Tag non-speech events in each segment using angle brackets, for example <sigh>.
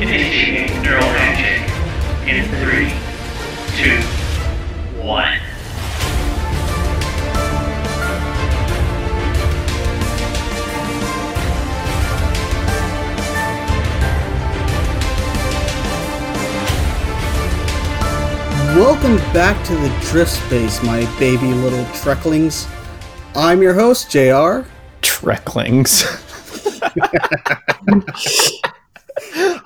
Initiating neural handshake. In three, two, one. Welcome back to the Drift Space, my baby little Trekklings. I'm your host, JR. Trekklings. <laughs> <laughs>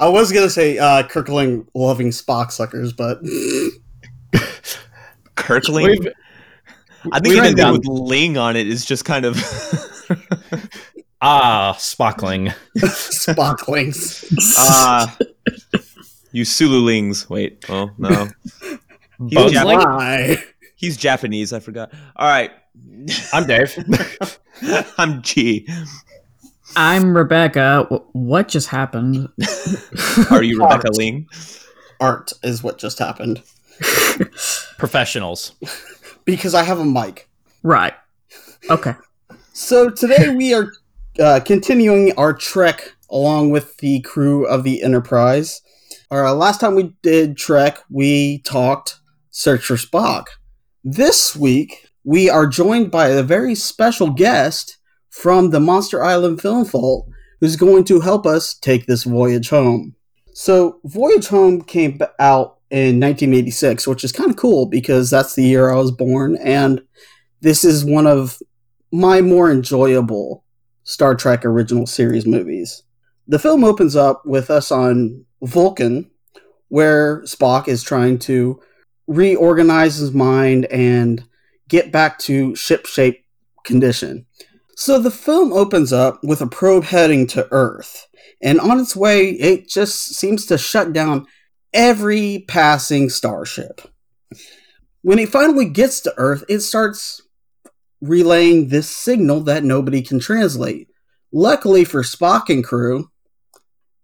I was gonna say uh, Kirkling loving Spock suckers, but <laughs> Kirkling. We've- I think we've been anything down- with Ling on it is just kind of. <laughs> ah, Spockling. <laughs> Spocklings. Ah, you Sululings. Wait. Oh no. He's, Bones Jap- he's Japanese. I forgot. All right. I'm Dave. I'm G. I'm Rebecca. What just happened? <laughs> Are you Rebecca Ling? Art is what just happened <laughs> Professionals. because I have a mic. Right. Okay. So today we are uh, continuing our trek along with the crew of the Enterprise. Uh, last time we did Trek, we talked Search for Spock. This week, we are joined by a very special guest from the Monster Island Film Vault who's going to help us take this voyage home. So, Voyage Home came out in 1986, which is kind of cool because that's the year I was born, and this is one of my more enjoyable Star Trek original series movies. The film opens up with us on Vulcan, where Spock is trying to reorganize his mind and get back to ship-shape condition. So the film opens up with a probe heading to Earth, and on its way, it just seems to shut down every passing starship. When it finally gets to Earth, it starts relaying this signal that nobody can translate. Luckily for Spock and crew,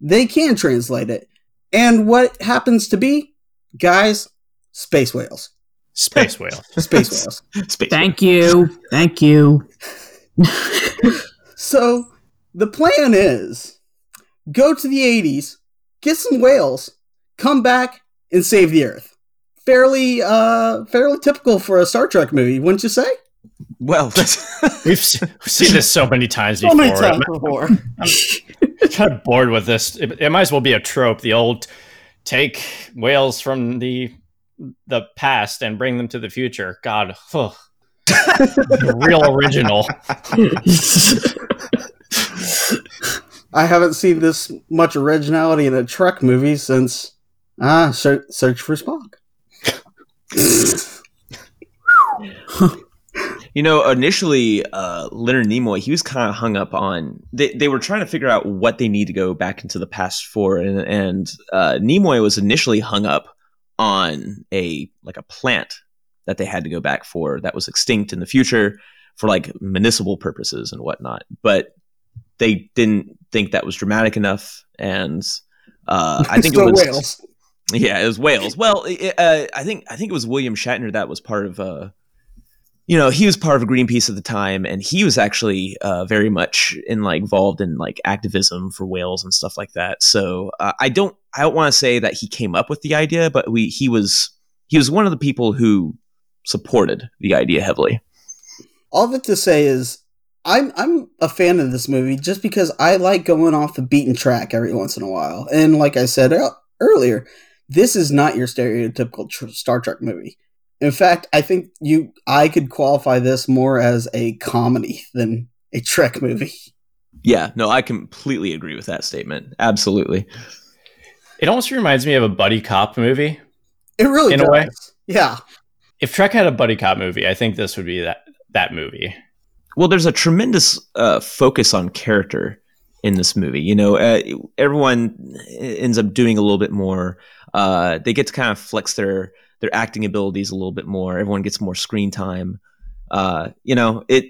they can translate it. And what happens to be? Guys, space whales. Space whale. Space whales. <laughs> Space. Thank you. Thank you. So the plan is go to the 80s, get some whales, come back, and save the Earth. Fairly uh fairly typical for a Star Trek movie, wouldn't you say? Well, <laughs> We've, se- we've seen this so many times So before. many times before. <laughs> I'm before. kind of bored with this. It, it might as well be a trope. The old take whales from the the past and bring them to the future. God, ugh. Real original. I haven't seen this much originality in a Trek movie since ah Search, Search for Spock. you know, initially, uh, Leonard Nimoy, he was kind of hung up on. They, they were trying to figure out what they need to go back into the past for, and and uh, Nimoy was initially hung up on a like a plant that they had to go back for that was extinct in the future for like municipal purposes and whatnot. But they didn't think that was dramatic enough, and uh, I <laughs> think it was whales. yeah, it was whales. Well, it, uh, I think I think it was William Shatner that was part of. Uh, you know, he was part of Greenpeace at the time, and he was actually uh, very much in like involved in like activism for whales and stuff like that. So uh, I don't I don't want to say that he came up with the idea, but we he was he was one of the people who supported the idea heavily. All that to say is I'm I'm a fan of this movie just because I like going off the beaten track every once in a while. And like I said earlier, this is not your stereotypical tr- Star Trek movie. In fact, I think you I could qualify this more as a comedy than a Trek movie. Yeah, no, I completely agree with that statement. Absolutely. It almost reminds me of a buddy cop movie. It really In does. a way. Yeah. If Trek had a buddy cop movie, I think this would be that that movie. Well, there's a tremendous uh, focus on character in this movie. You know, uh, everyone ends up doing a little bit more. Uh, they get to kind of flex their their acting abilities a little bit more. Everyone gets more screen time. Uh, you know, it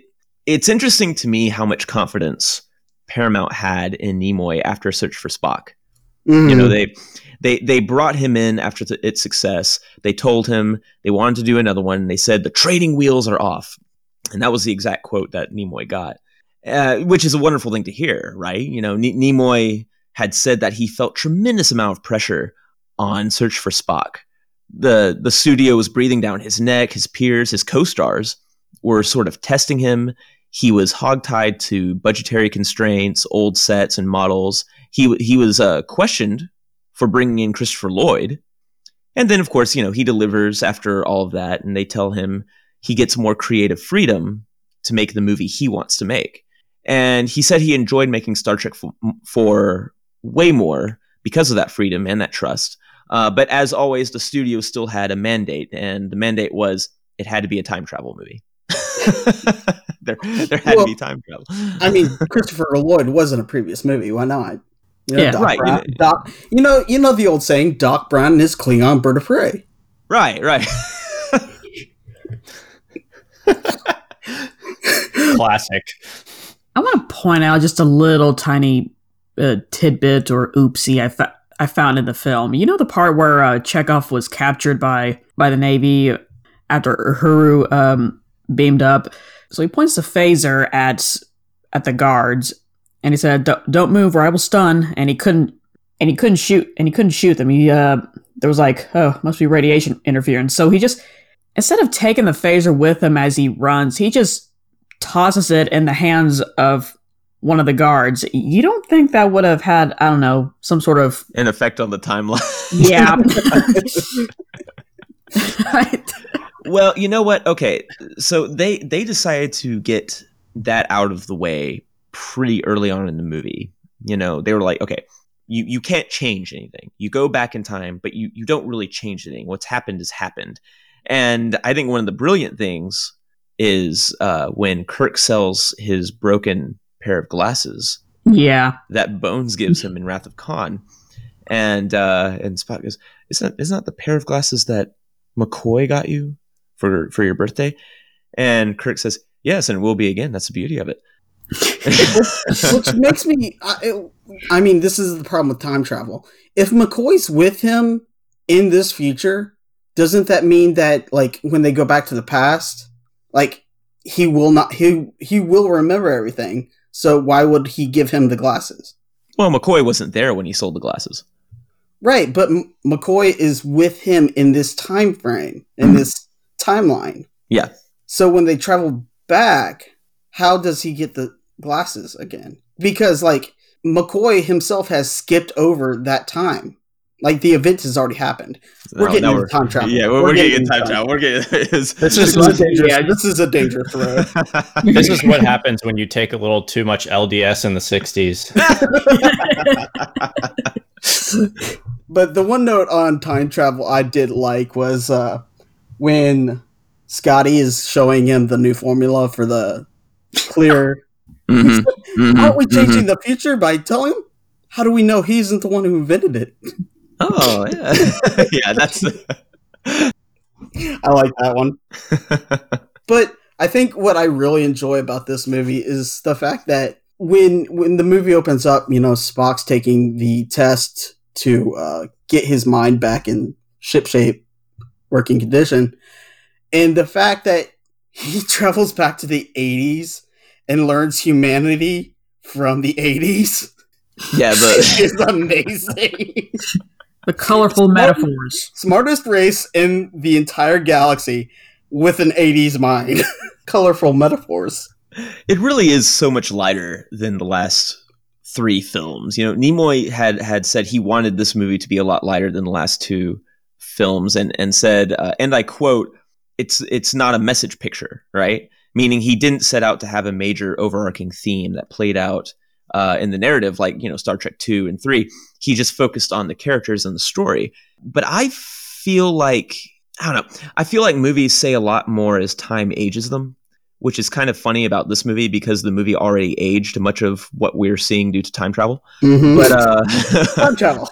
it's interesting to me how much confidence Paramount had in Nimoy after Search for Spock. Mhm. You know, they they they brought him in after th- its success. They told him they wanted to do another one. And They said the trading wheels are off, and that was the exact quote that Nimoy got, uh, which is a wonderful thing to hear, right? You know, N- Nimoy had said that he felt tremendous amount of pressure on Search for Spock. The the studio was breathing down his neck, his peers, his co-stars were sort of testing him. He was hogtied to budgetary constraints, old sets and models. He he was uh, questioned for bringing in Christopher Lloyd, and then of course you know he delivers after all of that, and they tell him he gets more creative freedom to make the movie he wants to make. And he said he enjoyed making Star Trek for, for way more because of that freedom and that trust. Uh, but as always, the studio still had a mandate, and the mandate was it had to be a time travel movie. <laughs> there, there had Well, to be time travel. I mean, <laughs> Christopher Lloyd was in a previous movie. Why not? You know, Yeah. Doc Right, Brown, you- Doc, you know, you know the old saying, "Doc Brown and his Klingon bird of prey." right, right. <laughs> Classic. I want to point out just a little tiny uh, tidbit or oopsie I, fa- I found in the film. You know the part where uh, Chekhov was captured by by the Navy after Uhura um, beamed up. So he points the phaser at at the guards, and he said, "Don't- "Don't move, or I will stun." And he couldn't, and he couldn't shoot, and he couldn't shoot them. He uh, there was like, oh, must be radiation interference. So he just instead of taking the phaser with him as he runs, he just tosses it in the hands of one of the guards. You don't think that would have had, I don't know, some sort of An effect on the timeline. yeah. <laughs> <laughs> well, you know what? Okay, so they they decided to get that out of the way pretty early on in the movie. You know, they were like, okay, you you can't change anything. You go back in time, but you you don't really change anything. What's happened has happened. And I think one of the brilliant things is uh, when Kirk sells his broken pair of glasses yeah. that Bones gives him in Wrath of Khan, and uh, and Spock goes, "Isn't that, isn't that the pair of glasses that McCoy got you for for your birthday?" And Kirk says, "Yes, and it will be again. That's the beauty of it." Which makes me, I, it- I mean, this is the problem with time travel. If McCoy's with him in this future, doesn't that mean that, like, when they go back to the past, like, he will not, he he will remember everything. So why would he give him the glasses? well, McCoy wasn't there when he sold the glasses. Right, but M- McCoy is with him in this time frame, in this timeline. Yeah. So when they travel back, how does he get the glasses again? Because like McCoy himself has skipped over that time. Like the event has already happened. We're Now- getting now into we're- time travel. Yeah, we're, We're we're getting getting time travel. We're getting. <laughs> This This is is a <laughs> dangerous. Yeah. This is a dangerous road. <laughs> This is what happens when you take a little too much LDS in the 60s. But the one note on time travel I did like was uh, when Scotty is showing him the new formula for the clear. Mhm, mhm, <laughs> Aren't we mhm. changing the future by telling him? How do we know he isn't the one who invented it? <laughs> Oh yeah, <laughs> yeah. That's. I like that one. But I think what I really enjoy about this movie is the fact that when when the movie opens up, you know, Spock's taking the test to uh, get his mind back in ship shape, working condition, and the fact that he travels back to the '80s and learns humanity from the '80s yeah, but is <laughs> amazing. The colorful metaphors. Smartest race in the entire galaxy with an '80s mind. <laughs> Colorful metaphors. it really is so much lighter than the last three films. You know, Nimoy had had said he wanted this movie to be a lot lighter than the last two films, and and said, uh, and I quote, "It's it's not a message picture, right?" Meaning he didn't set out to have a major overarching theme that played out uh, in the narrative, like you know Star Trek two and three. He just focused on the characters and the story. But I feel like I don't know. I feel like movies say a lot more as time ages them which is kind of funny about this movie because the movie already aged much of what we're seeing due to time travel. Mm-hmm. But uh, <laughs> time travel.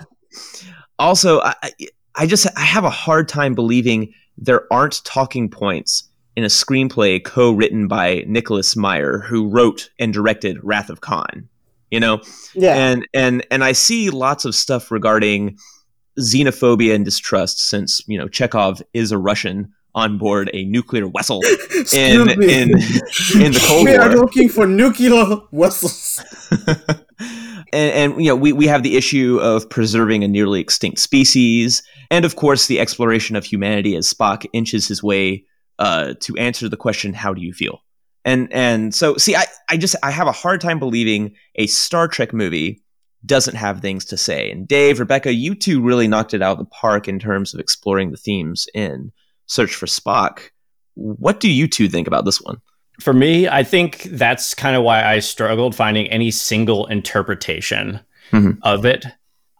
<laughs> also, I, I- I just I have a hard time believing there aren't talking points in a screenplay co-written by Nicholas Meyer, who wrote and directed Wrath of Khan. You know, Yeah. and and and I see lots of stuff regarding xenophobia and distrust, since you know Chekhov is a Russian on board a nuclear vessel <laughs> in in in the Cold War. <laughs> we are looking for nuclear vessels. <laughs> and, and you know we, we have the issue of preserving a nearly extinct species and of course the exploration of humanity as spock inches his way uh, to answer the question how do you feel and and so see I, I just i have a hard time believing a star trek movie doesn't have things to say and dave rebecca you two really knocked it out of the park in terms of exploring the themes in search for spock what do you two think about this one For me, I think that's kind of why I struggled finding any single interpretation Mhm. of it.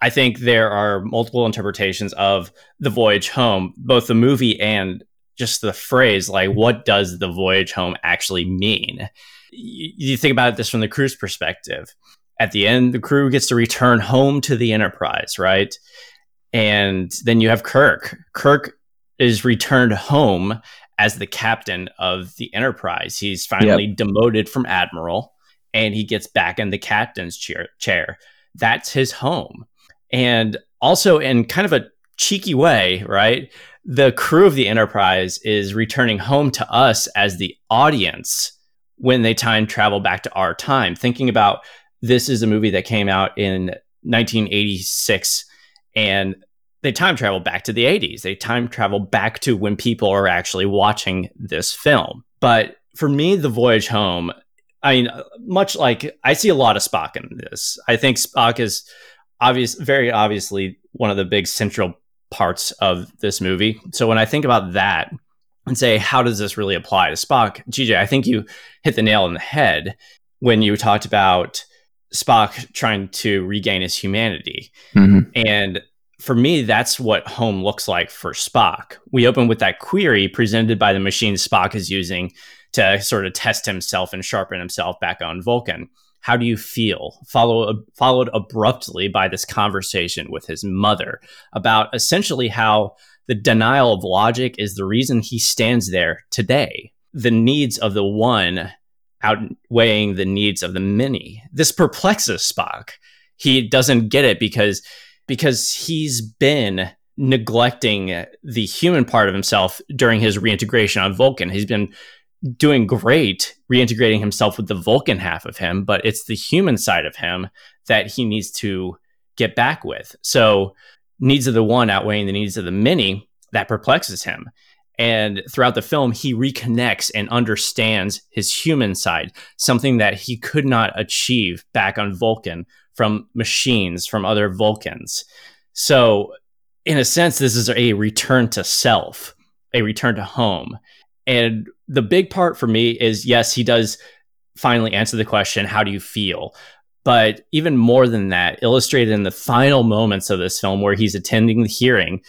I think there are multiple interpretations of the voyage home, both the movie and just the phrase like what does the voyage home actually mean? You think about this from the crew's perspective. At the end, the crew gets to return home to the Enterprise, right? And then you have Kirk. Kirk is returned home as the captain of the Enterprise. He's finally demoted from admiral and he gets back in the captain's chair, chair. That's his home. And also, in kind of a cheeky way, right? The crew of the Enterprise is returning home to us as the audience when they time travel back to our time. Thinking about this is a movie that came out in 1986 and they time travel back to the 80s. They time travel back to when people are actually watching this film. But for me, The Voyage Home, I mean, much like I see a lot of Spock in this. I think Spock is obvious, very obviously one of the big central parts of this movie. So when I think about that and say, how does this really apply to Spock? GJ, I think you hit the nail on the head when you talked about Spock trying to regain his humanity. Mm-hmm. And for me, that's what home looks like for Spock. We open with that query presented by the machine Spock is using to sort of test himself and sharpen himself back on Vulcan. How do you feel? Follow, followed abruptly by this conversation with his mother about essentially how the denial of logic is the reason he stands there today. The needs of the one outweighing the needs of the many. This perplexes Spock. He doesn't get it because because he's been neglecting the human part of himself during his reintegration on Vulcan. He's been doing great reintegrating himself with the Vulcan half of him, but it's the human side of him that he needs to get back with. So, needs of the one outweighing the needs of the many, that perplexes him. And throughout the film, he reconnects and understands his human side, something that he could not achieve back on Vulcan from machines, from other Vulcans. So, in a sense, this is a return to self, a return to home. And the big part for me is yes, he does finally answer the question, How do you feel? But even more than that, illustrated in the final moments of this film where he's attending the hearing,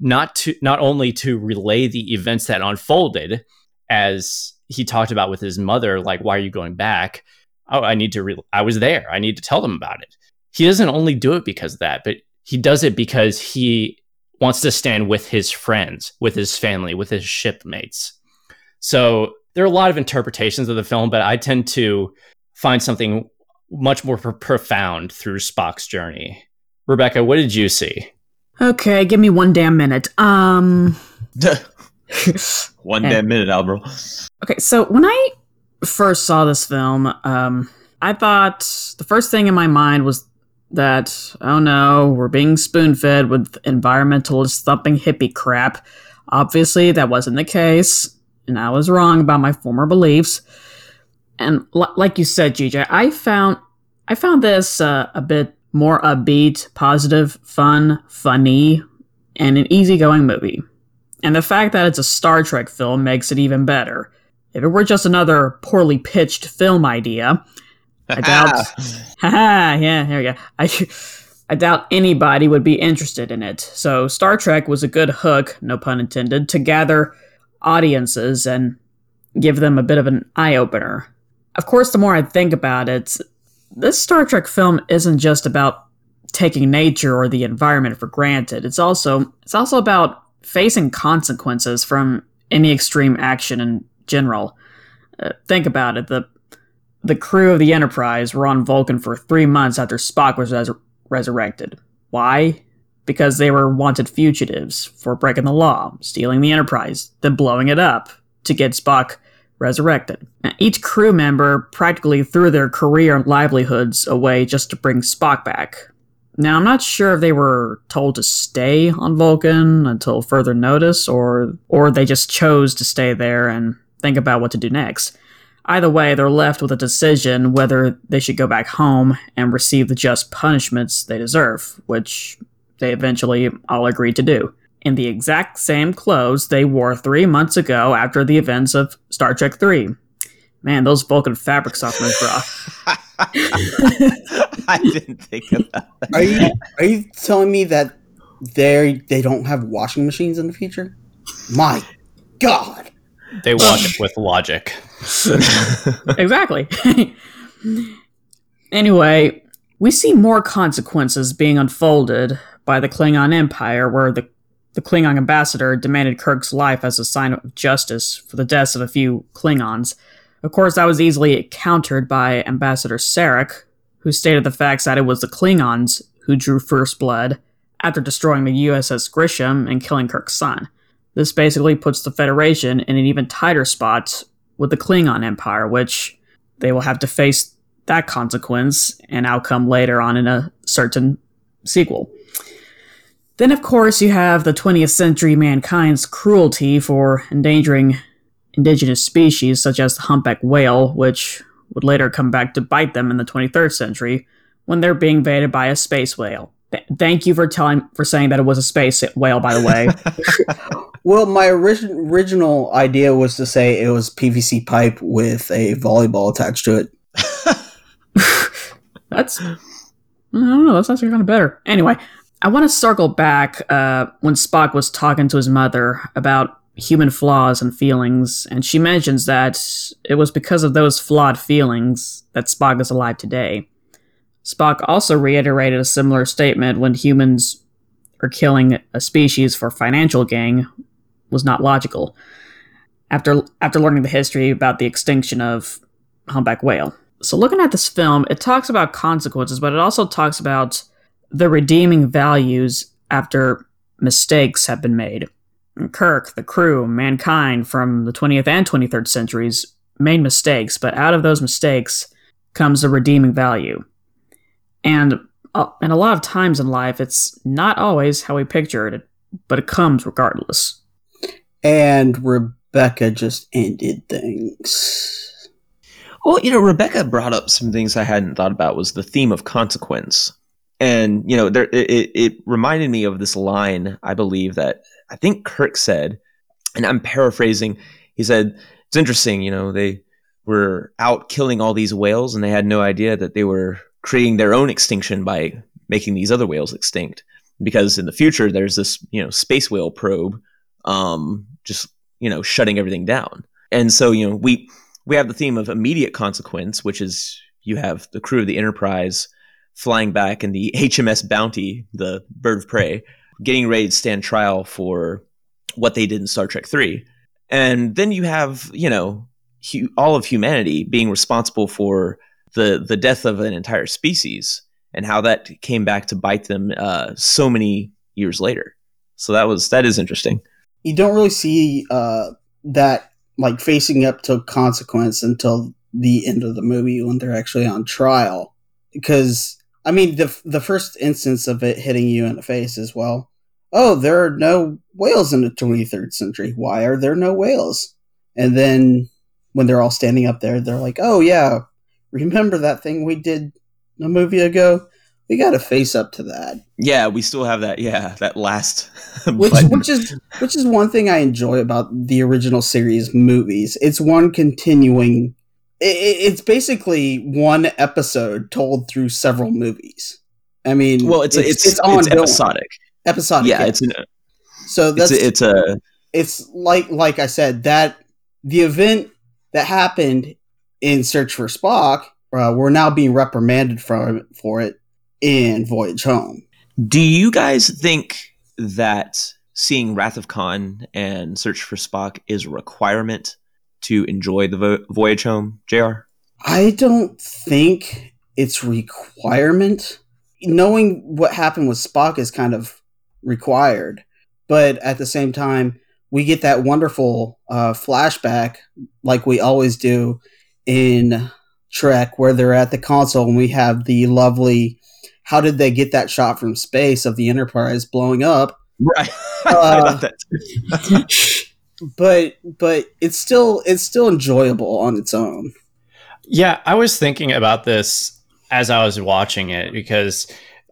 not to not only to relay the events that unfolded as he talked about with his mother like why are you going back? Oh i need to re- i was there. I need to tell them about it. He doesn't only do it because of that but he does it because he wants to stand with his friends with his family with his shipmates so there are a lot of interpretations of the film but i tend to find something much more pro- profound through spock's journey rebecca what did you see Okay, give me one damn minute. Um. <laughs> One And- damn minute, Alvaro. Okay, so when I first saw this film, um, I thought the first thing in my mind was that, oh no, we're being spoon fed with environmentalist thumping hippie crap. Obviously, that wasn't the case, and I was wrong about my former beliefs. And l- like you said, GJ, I found I found this uh, a bit more upbeat, positive, fun, funny, and an easygoing movie. And the fact that it's a Star Trek film makes it even better. If it were just another poorly pitched film idea, I <laughs> doubt. <laughs> Yeah, there we go. I, I doubt anybody would be interested in it. So Star Trek was a good hook, no pun intended, to gather audiences and give them a bit of an eye opener. Of course, the more I think about it, this Star Trek film isn't just about taking nature or the environment for granted. It's also it's also about facing consequences from any extreme action in general. Uh, think about it. The the crew of the Enterprise were on Vulcan for three months after Spock was res- resurrected. Why? Because they were wanted fugitives for breaking the law, stealing the Enterprise, then blowing it up to get Spock resurrected. Now, each crew member practically threw their career and livelihoods away just to bring Spock back. Now, I'm not sure if they were told to stay on Vulcan until further notice, or or they just chose to stay there and think about what to do next. Either way, they're left with a decision whether they should go back home and receive the just punishments they deserve, which they eventually all agreed to do. In the exact same clothes they wore three months ago after the events of Star Trek 3. Man, those Vulcan fabric softeners, bro. <laughs> <laughs> I didn't think of that. Are you are you telling me that they they don't have washing machines in the future? My God! They wash it with logic. <laughs> exactly. anyway, we see more consequences being unfolded by the Klingon Empire, where the, the Klingon ambassador demanded Kirk's life as a sign of justice for the deaths of a few Klingons. Of course, that was easily countered by Ambassador Sarek, who stated the facts that it was the Klingons who drew first blood after destroying the USS Grissom and killing Kirk's son. This basically puts the Federation in an even tighter spot with the Klingon Empire, which they will have to face that consequence and outcome later on in a certain sequel. Then, of course, you have the 20th century mankind's cruelty for endangering indigenous species such as the humpback whale, which would later come back to bite them in the 23rd century when they're being invaded by a space whale. Th- thank you for telling for saying that it was a space whale, by the way. <laughs> Well, my origin, original idea was to say it was PVC pipe with a volleyball attached to it. <laughs> That's I don't know. That's actually kind of better. Anyway, I want to circle back uh, when Spock was talking to his mother about human flaws and feelings, and she mentions that it was because of those flawed feelings that Spock is alive today. Spock also reiterated a similar statement when humans are killing a species for financial gain was not logical. After after learning the history about the extinction of humpback whale. So looking at this film, it talks about consequences, but it also talks about the redeeming values after mistakes have been made. Kirk, the crew, mankind from the 20th and 23rd centuries made mistakes, but out of those mistakes comes a redeeming value. And uh, and a lot of times in life, it's not always how we pictured it, but it comes regardless. And Rebecca just ended things. Well, you know, Rebecca brought up some things I hadn't thought about was the theme of consequence. And, you know, there it, it reminded me of this line, I believe, that I think Kirk said, and I'm paraphrasing. He said, It's interesting, you know, they were out killing all these whales and they had no idea that they were creating their own extinction by making these other whales extinct. Because in the future there's this, you know, space whale probe um just, you know, shutting everything down. And so, you know, we we have the theme of immediate consequence, which is you have the crew of the Enterprise flying back in the <laughs> HMS Bounty, the bird of prey, getting ready to stand trial for what they did in Star Trek 3. And then you have, you know, hu- all of humanity being responsible for the the death of an entire species and how that came back to bite them uh, so many years later. So that was that is interesting. You don't really see uh, that like facing up to consequence until the end of the movie when they're actually on trial. Because I mean, the the first instance of it hitting you in the face is well, oh, there are no whales in the 23rd century. Why are there no whales? And then when they're all standing up there, they're like, oh yeah, remember that thing we did a movie ago? We got to face up to that. Yeah, we still have that. Yeah, that last <laughs> which which is which is one thing I enjoy about the original series movies. It's one continuing. It's basically one episode told through several movies. I mean, well, it's it's it's, ongoing. episodic. Episodic, Yeah, it's an, so it's that's a, it's a it's like like I said that the event that happened in Search for Spock, uh, we're now being reprimanded from for it in Voyage Home. Do you guys think that seeing Wrath of Khan and Search for Spock is a requirement to enjoy the vo- voyage home, Jr. I don't think it's requirement. Knowing what happened with Spock is kind of required, but at the same time, we get that wonderful uh, flashback, like we always do in Trek, where they're at the console and we have the lovely. How did they get that shot from space of the Enterprise blowing up? Right. <laughs> I Uh, love that. <laughs> But but it's still it's still enjoyable on its own. Yeah, I was thinking about this as I was watching it because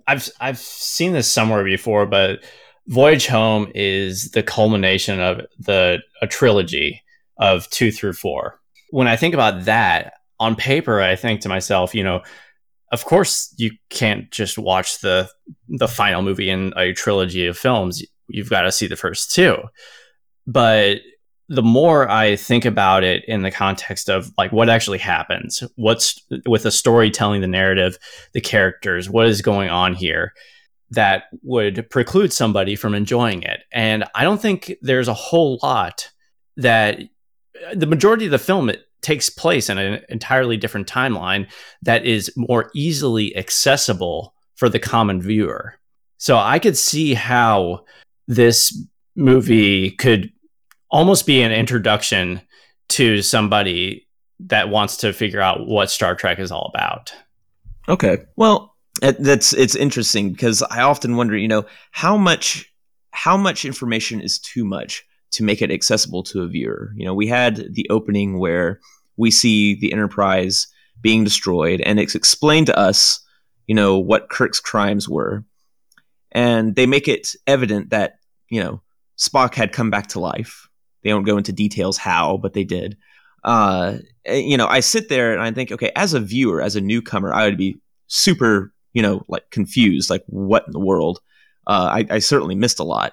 I've I've seen this somewhere before, but Voyage Home is the culmination of the a trilogy of two through four. When I think about that on paper, I think to myself, you know, of course you can't just watch the the final movie in a trilogy of films. You've got to see the first two. But the more I think about it in the context of like what actually happens, what's with the story telling the narrative, the characters, what is going on here that would preclude somebody from enjoying it. And I don't think there's a whole lot that uh, the majority of the film it takes place in an entirely different timeline that is more easily accessible for the common viewer. So I could see how this movie could almost be an introduction to somebody that wants to figure out what Star Trek is all about. Okay. Well, that's it's interesting because I often wonder, you know, how much how much information is too much to make it accessible to a viewer. You know, we had the opening where we see the Enterprise being destroyed, and it's explained to us, you know, what Kirk's crimes were, and they make it evident that you know Spock had come back to life. They don't go into details how, but they did. Uh, you know, I sit there and I think, okay, as a viewer, as a newcomer, I would be super, you know, like confused, like what in the world? Uh, I, I certainly missed a lot.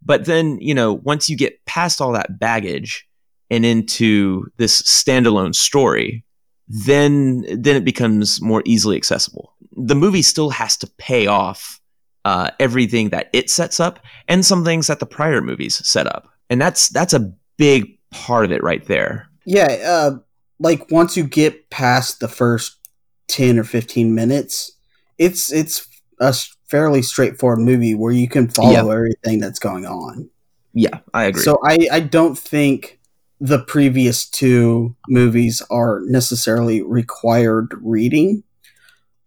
But then, you know, once you get past all that baggage and into this standalone story, then then it becomes more easily accessible. The movie still has to pay off uh, everything that it sets up and some things that the prior movies set up, and that's that's a big part of it right there. Yeah, uh, like once you get past the first ten or fifteen minutes, it's it's a fairly straightforward movie where you can follow Yeah. everything that's going on. Yeah, I agree. So I I don't think the previous two movies are necessarily required reading,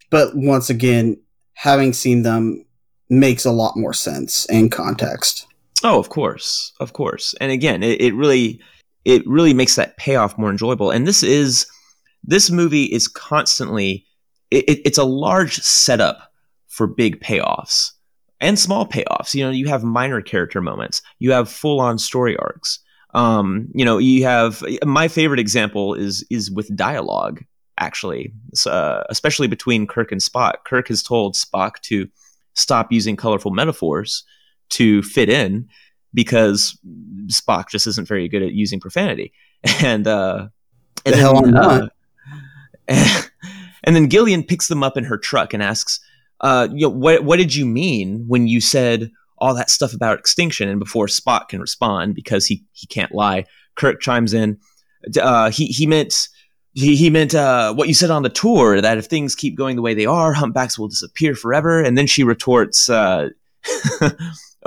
but once again, having seen them makes a lot more sense in context. Oh, of course, of course. And again, it, it really, it really makes that payoff more enjoyable. And this is, this movie is constantly, it, it- it's a large setup for big payoffs and small payoffs. You know, you have minor character moments, you have full on story arcs. Um, you know, you have my favorite example is is with dialogue. Actually, uh, especially between Kirk and Spock. Kirk has told Spock to stop using colorful metaphors to fit in because Spock just isn't very good at using profanity. <laughs> And uh and The hell I'm not. uh, <laughs> and then Gillian picks them up in her truck and asks, uh, you know, what what did you mean when you said all that stuff about extinction? And before Spock can respond because he he can't lie, Kirk chimes in. Uh, he he meant he, he meant uh, what you said on the tour that if things keep going the way they are, humpbacks will disappear forever. And then she retorts, uh, <laughs>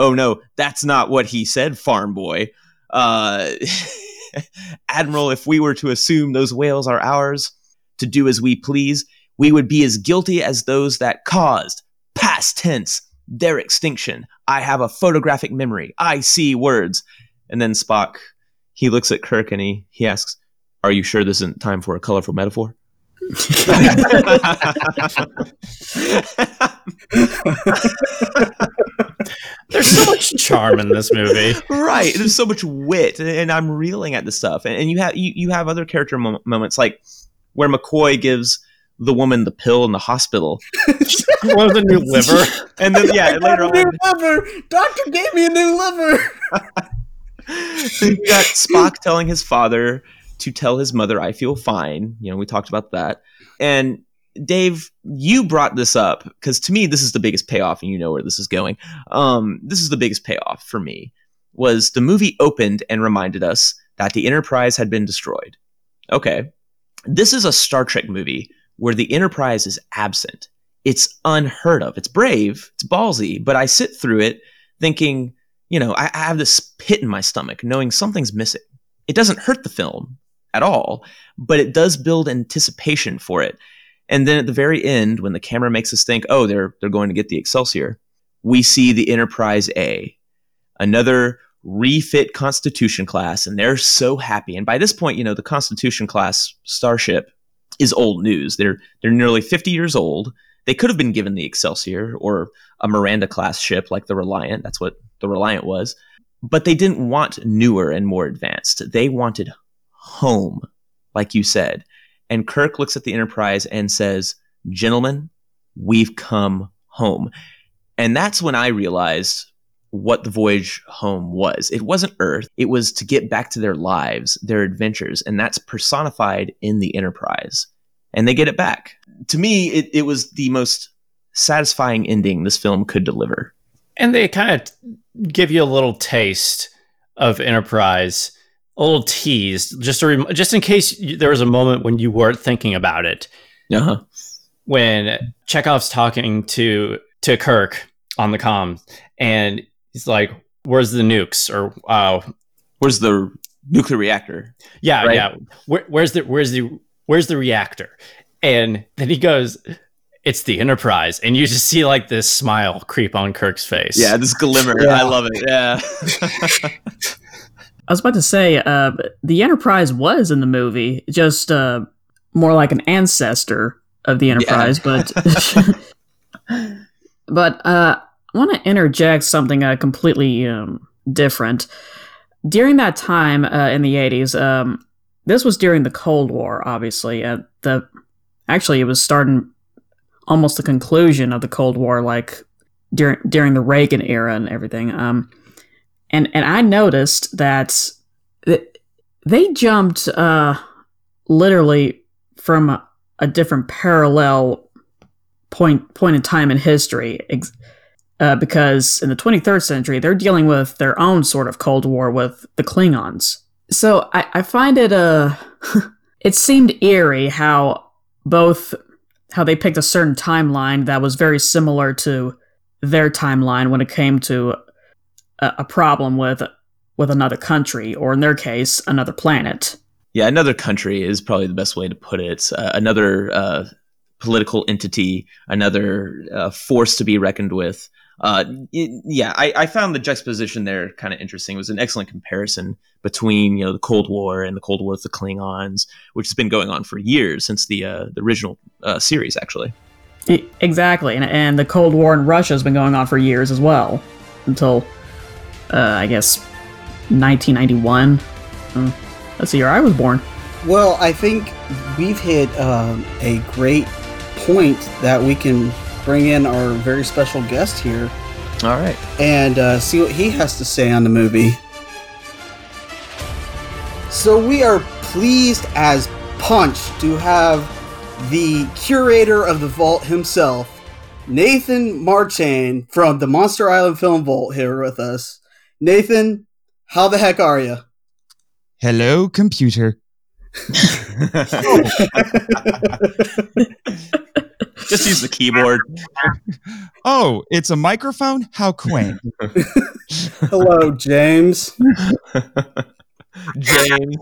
"Oh no, that's not what he said, farm boy." Uh, <laughs> Admiral, if we were to assume those whales are ours to do as we please, we would be as guilty as those that caused, past tense, their extinction. I have a photographic memory. I see words. And then Spock, he looks at Kirk and he, he asks, Are you sure this isn't time for a colorful metaphor? <laughs> <laughs> There's so much <laughs> charm in this movie. right there's so much wit and, and i'm reeling at the stuff and, and you have you, you have other character mo- moments like where mccoy gives the woman the pill in the hospital <laughs> What was a new <laughs> liver? and then yeah later I got a on new liver. Doctor gave me a new liver. you got spock telling his father to tell his mother i feel fine you know we talked about that and dave you brought this up because to me this is the biggest payoff and you know where this is going um, this is the biggest payoff for me was the movie opened and reminded us that the enterprise had been destroyed okay this is a star trek movie where the enterprise is absent it's unheard of it's brave it's ballsy but i sit through it thinking you know, I, I have this pit in my stomach knowing something's missing. It doesn't hurt the film at all, but it does build anticipation for it. And then at the very end, when the camera makes us think, oh, they're they're going to get the Excelsior, we see the Enterprise A, another refit Constitution class, and they're so happy. And by this point, you know, the Constitution class starship is old news. They're they're nearly 50 years old. They could have been given the Excelsior or a Miranda class ship like the Reliant. That's what the Reliant was. But they didn't want newer and more advanced. They wanted home, like you said. And Kirk looks at the Enterprise and says, Gentlemen, we've come home. And that's when I realized what the voyage home was. It wasn't Earth, it was to get back to their lives, their adventures. And that's personified in the Enterprise. And they get it back. To me, it, it was the most satisfying ending this film could deliver. And they kind of give you a little taste of Enterprise, a little tease, just to rem- just in case you- there was a moment when you weren't thinking about it. Uh-huh. When Chekhov's talking to to Kirk on the comm, and he's like, "Where's the nukes?" Or uh, Where's the nuclear reactor? yeah, Right. yeah. Where, where's the where's the where's the reactor? And then he goes, "It's the Enterprise," and you just see like this smile creep on Kirk's face. Yeah, this glimmer. Yeah. I love it. Yeah. <laughs> <laughs> I was about to say, uh, the Enterprise was in the movie, just uh, more like an ancestor of the Enterprise. But, <laughs> but uh, I want to interject something uh, completely um, different. During that time uh, in the '80s, um, this was during the Cold War. Obviously, uh, the actually it was starting almost the conclusion of the Cold War, like during during the Reagan era and everything. Um, and and I noticed that they jumped uh, literally from a, a different parallel point point in time in history. Uh, because in the 23rd century, they're dealing with their own sort of Cold War with the Klingons. So I, I find it uh, <laughs> it seemed eerie how both how they picked a certain timeline that was very similar to their timeline when it came to a, a problem with with another country or in their case another planet Yeah, another country is probably the best way to put it. Uh, another uh, political entity, another uh, force to be reckoned with. Uh, it- yeah, I, I found the juxtaposition there kind of interesting. It was an excellent comparison between you know the Cold War and the Cold War with the Klingons, which has been going on for years since the uh, the original uh, series, actually. Exactly and, and the cold war in russia has been going on for years as well until uh, i guess 1991 Hmm. that's the year i was born Well, I think we've hit um, a great point that we can bring in our very special guest here All right. and uh, see what he has to say on the movie. So we are pleased as punch to have the curator of the vault himself, Nathan Marchand from the Monster Island Film Vault, here with us. Nathan, how the heck are you? Hello, computer. Just use the keyboard. Oh, it's a microphone? How quaint. Hello, James. James.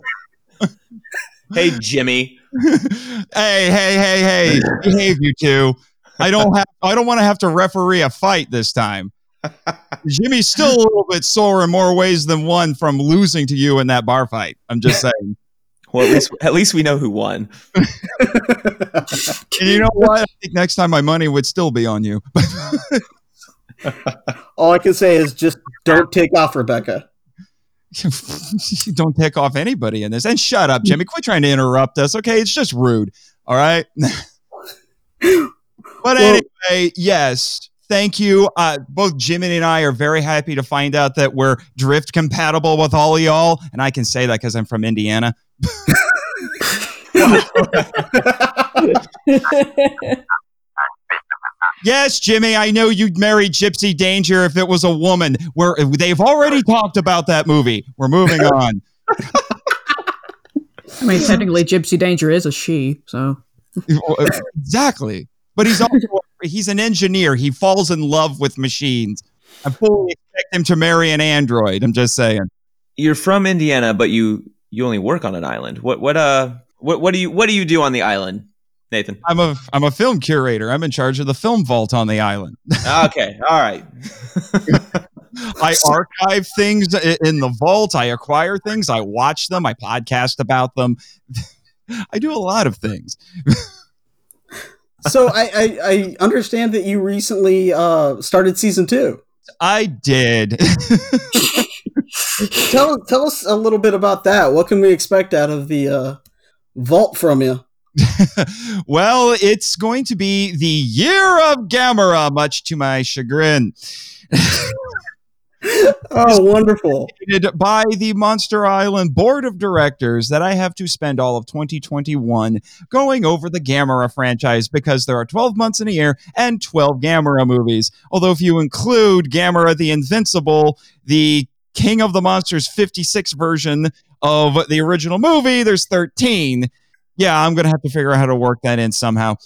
hey, Jimmy. hey, hey, hey, hey. Behave you two. I don't have I don't want to have to referee a fight this time. Jimmy's still a little bit sore in more ways than one from losing to you in that bar fight. I'm just saying. Well, at least at least we know who won. <laughs> And you know what? I think next time my money would still be on you. <laughs> All I can say is just don't take off, Rebecca. <laughs> don't take off anybody in this. And shut up, Jimmy. Quit trying to interrupt us. Okay, it's just rude. All right. but anyway, yes. Thank you. Uh, both Jimmy and I are very happy to find out that we're drift compatible with all of y'all. And I can say that because I'm from Indiana. <laughs> Yes, Jimmy, I know you'd marry Gypsy Danger if it was a woman. Where they've already talked about that movie. We're moving <laughs> on. i mean technically gypsy danger is a she so exactly. But he's also he's an engineer. He falls in love with machines. I fully expect him to marry an android. I'm just saying. You're from Indiana, but you you only work on an island. What what uh what what do you what do you do on the island, Nathan? I'm a I'm a film curator. I'm in charge of the film vault on the island. okay, <laughs> all right. <laughs> I archive things in the vault. I acquire things. I watch them. I podcast about them. <laughs> I do a lot of things. So I, I I understand that you recently uh started season two. I did. <laughs> Tell tell us a little bit about that. What can we expect out of the uh, vault from you? <laughs> well, it's going to be the year of Gamera, much to my chagrin. <laughs> Oh, wonderful! By the Monster Island Board of Directors, that I have to spend all of 2021 going over the Gamera franchise because there are 12 months in a year and 12 Gamera movies. Although, if you include Gamera the Invincible, the King of the Monsters 56 version of the original movie, there's 13. Yeah, I'm going to have to figure out how to work that in somehow.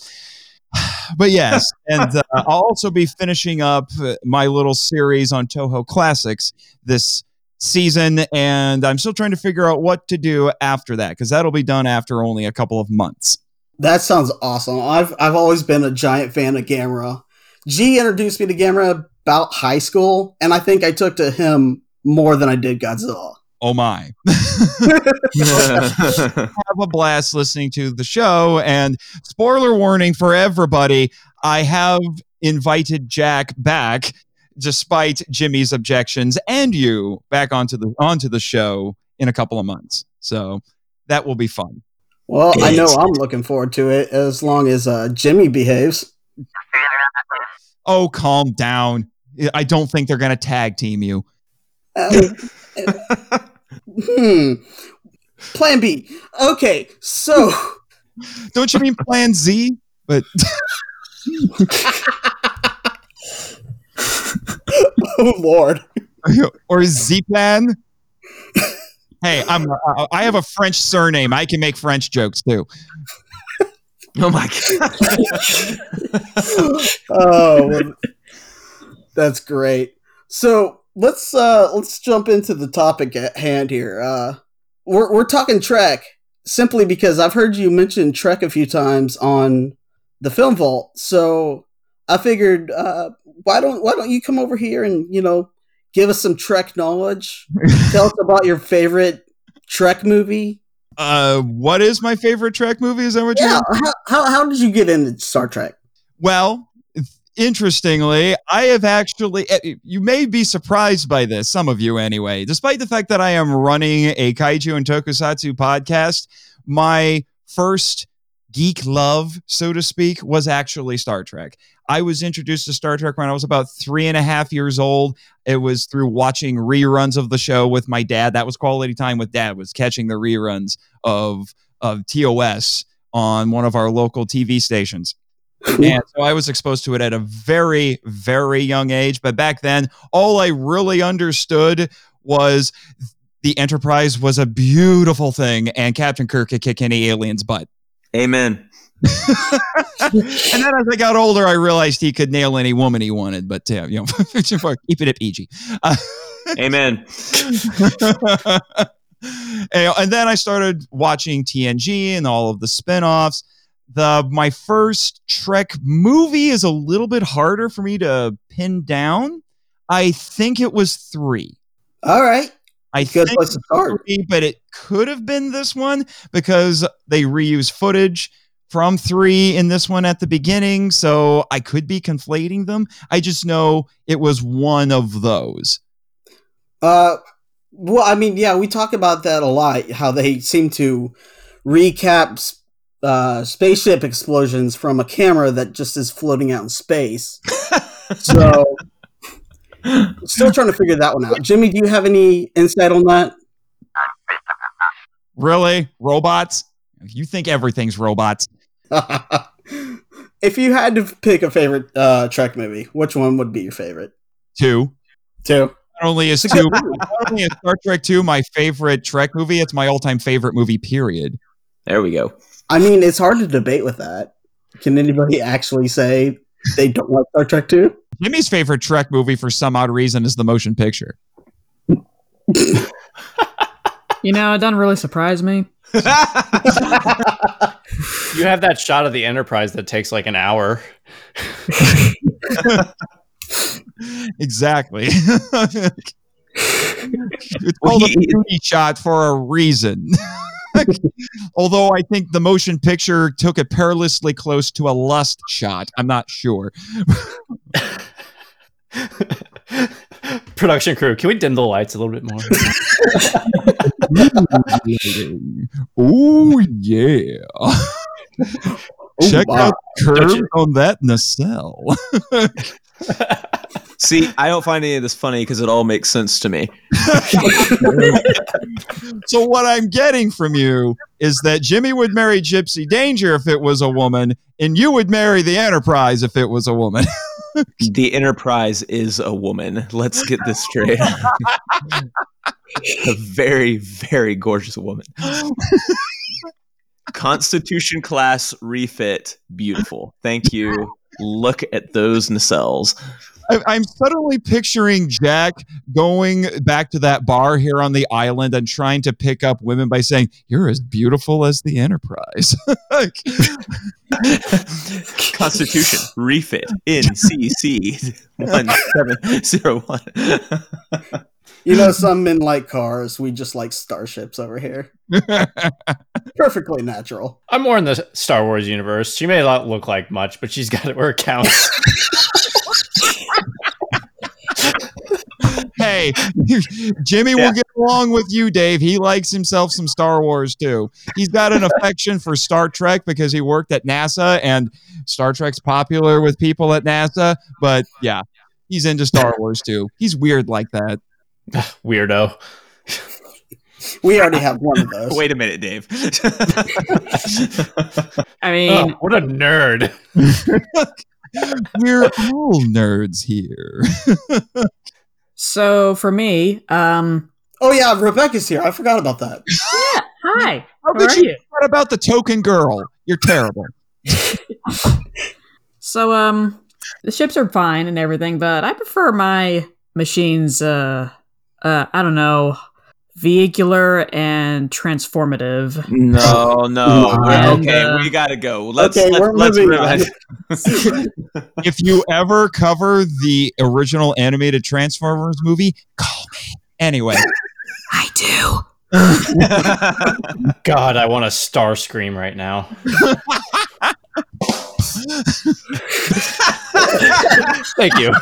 <sighs> But yes, and uh, I'll also be finishing up my little series on Toho Classics this season, and I'm still trying to figure out what to do after that because that'll be done after only a couple of months. That sounds awesome. I've I've always been a giant fan of Gamera. G introduced me to Gamera about high school, and I think I took to him more than I did Godzilla. Oh my. <laughs> have a blast listening to the show. And spoiler warning for everybody I have invited Jack back, despite Jimmy's objections, and you back onto the onto the show in a couple of months. So that will be fun. Well, I know I'm looking forward to it as long as uh, Jimmy behaves. Oh, calm down. I don't think they're gonna tag team you. <laughs> Uh, hmm. Plan B. Okay, so <laughs> Don't you mean Plan Z? But <laughs> oh lord. <laughs> or Z Plan? Hey, I'm. Uh, I have a French surname. I can make French jokes too. oh my god. oh, well, that's great. So let's uh let's jump into the topic at hand here. Uh, we're we're talking Trek simply because I've heard you mention Trek a few times on the Film Vault. So I figured, uh, why don't why don't you come over here and you know give us some Trek knowledge? <laughs> Tell us about your favorite Trek movie. Uh, what is my favorite Trek movie? Is that what Yeah, you're? how, how how did you get into Star Trek? Well, interestingly, I have actually. eh, You may be surprised by this, some of you anyway. Despite the fact that I am running a kaiju and tokusatsu podcast, my first geek love, so to speak, was actually Star Trek. I was introduced to Star Trek when I was about three and a half years old. It was through watching reruns of the show with my dad. That was quality time with dad. Was catching the reruns of of TOS on one of our local TV stations. And so I was exposed to it at a very, very young age. But back then, all I really understood was the Enterprise was a beautiful thing, and Captain Kirk could kick any alien's butt. Amen. <laughs> and then as I got older, I realized he could nail any woman he wanted. But uh, you know, <laughs> keep it at PG. Uh, <laughs> Amen. and and then I started watching TNG and all of the spin-offs. The my first Trek movie is a little bit harder for me to pin down. I think it was three. All right, I good think place three, but it could have been this one because they reuse footage from three in this one at the beginning. So I could be conflating them. I just know it was one of those. Uh, well, I mean, yeah, we talk about that a lot. How they seem to recap uh, spaceship explosions from a camera that just is floating out in space. <laughs> so, still trying to figure that one out. Jimmy, do you have any insight on that? Really? Robots? You think everything's robots. <laughs> if you had to pick a favorite uh, Trek movie, which one would be your favorite? Two. Two. Not only is a two, not only is Star Trek 2 my favorite Trek movie, it's my all-time favorite movie, period. There we go. I mean, it's hard to debate with that. Can anybody actually say they don't like Star Trek 2? Jimmy's favorite Trek movie for some odd reason is the motion picture. <laughs> You know, it doesn't really surprise me. <laughs> You have that shot of the Enterprise that takes like an hour. <laughs> exactly. it's called a he- beauty shot for a reason. <laughs> Although I think the motion picture took it perilously close to a lust shot. I'm not sure. <laughs> Production crew, can we dim the lights a little bit more? <laughs> oh yeah. Check wow. out the curve on that nacelle. <laughs> See, I don't find any of this funny because it all makes sense to me. <laughs> so what I'm getting from you is that Jimmy would marry Gypsy Danger if it was a woman, and you would marry the Enterprise if it was a woman. <laughs> The Enterprise is a woman. Let's get this straight. a very, very gorgeous woman. Constitution class refit, beautiful. Thank you. Look at those nacelles. I'm suddenly picturing Jack going back to that bar here on the island and trying to pick up women by saying, "You're as beautiful as the Enterprise." <laughs> <laughs> Constitution refit NCC one seven zero one. <laughs> You know, some men like cars. We just like starships over here. <laughs> Perfectly natural. I'm more in the Star Wars universe. She may not look like much, but she's got it where it counts. <laughs> hey, <laughs> Jimmy Yeah. will get along with you, Dave. He likes himself some Star Wars too. He's got an affection for Star Trek because he worked at NASA, and Star Trek's popular with people at NASA. But yeah, he's into Star Wars too. He's weird like that. <laughs> Weirdo. <laughs> We already have one of those. Wait a minute, Dave. <laughs> I mean, Oh, what a nerd. We're all nerds here. so for me, um, Oh yeah, Rebecca's here. I forgot about that. yeah, hi. How How could are you you? What about the token girl? You're terrible. So, um, the ships are fine and everything, but I prefer my machines, uh, uh, I don't know, vehicular and transformative. no, no. And, okay, uh, we gotta go. Let's Okay, let's, we're let's moving revise- <laughs> if you ever cover the original animated Transformers movie, call me. Anyway, <laughs> I do. <laughs> God, I want a Starscream right now. Thank you.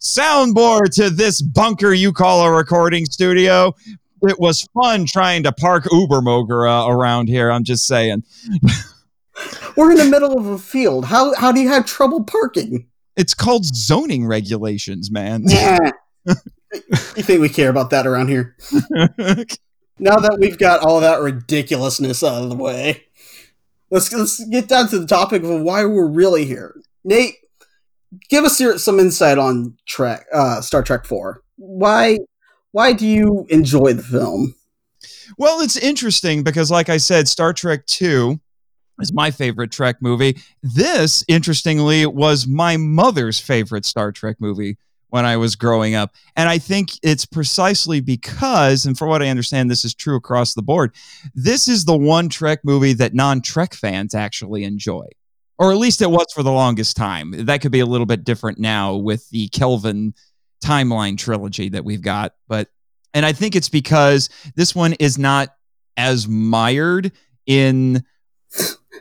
Soundboard to this bunker you call a recording studio. It was fun trying to park Uber Mogura around here. I'm just saying. <laughs> We're in the middle of a field. How how do you have trouble parking? It's called zoning regulations, man. Yeah. <laughs> you think we care about that around here? <laughs> Now that we've got all that ridiculousness out of the way, let's let's get down to the topic of why we're really here. Nate, give us your, some insight on Trek, uh, Star Trek Four. Why why do you enjoy the film? Well, it's interesting because, like I said, Star Trek 2 is my favorite Trek movie. This, interestingly, was my mother's favorite Star Trek movie when I was growing up. And I think it's precisely because, and for what I understand, this is true across the board, this is the one Trek movie that non Trek fans actually enjoy. Or at least it was for the longest time. That could be a little bit different now with the Kelvin timeline trilogy that we've got. But and I think it's because this one is not as mired in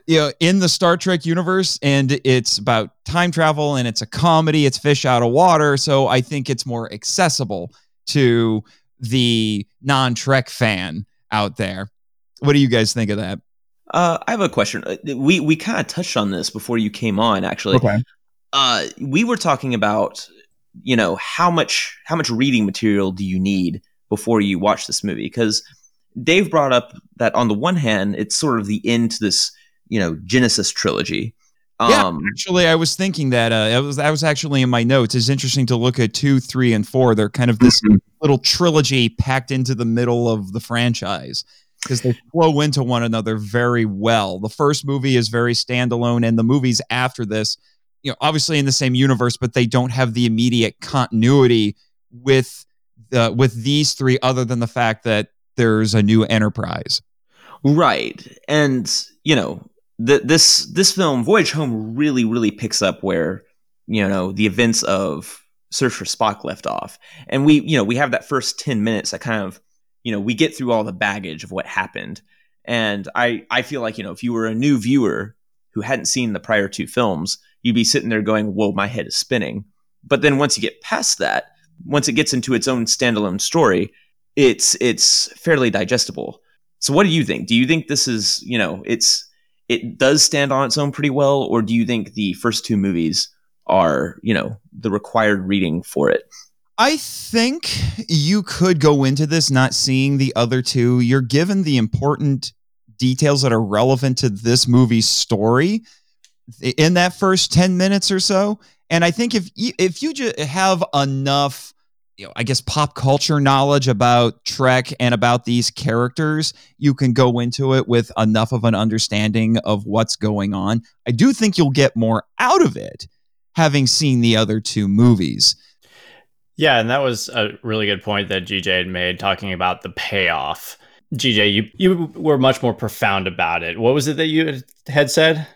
you know in the Star Trek universe and it's about time travel and it's a comedy, it's fish out of water, so I think it's more accessible to the non-Trek fan out there. What do you guys think of that? Uh, I have a question. Uh, We we kind of touched on this before you came on. Actually, uh, we were talking about you know how much how much reading material do you need before you watch this movie? Because Dave brought up that on the one hand, it's sort of the end to this you know Genesis trilogy. Yeah, Um, Actually, I was thinking that uh, it was that was actually in my notes. It's interesting to look at two, three, and four. They're kind of this little trilogy packed into the middle of the franchise. Because they flow into one another very well. The first movie is very standalone, and the movies after this, you know, obviously in the same universe, but they don't have the immediate continuity with the with these three, other than the fact that there's a new Enterprise. Right. And, you know, th- this this film Voyage Home really really picks up where, you know, the events of Search for Spock left off. And we, you know, we have that first 10 minutes that kind of, you know, we get through all the baggage of what happened. And I I feel like, you know, if you were a new viewer who hadn't seen the prior two films, you'd be sitting there going, "Whoa, my head is spinning." But then once you get past that, once it gets into its own standalone story, it's it's fairly digestible. So what do you think? Do you think this is, you know, it's it does stand on its own pretty well or do you think the first two movies are, you know, the required reading for it? I think you could go into this not seeing the other two. You're given the important details that are relevant to this movie's story in that first 10 minutes or so. And I think if you, if you just have enough you know, I guess pop culture knowledge about Trek and about these characters, you can go into it with enough of an understanding of what's going on. I do think you'll get more out of it having seen the other two movies. Yeah, and that was a really good point that GJ had made talking about the payoff. GJ, you you were much more profound about it. What was it that you had said?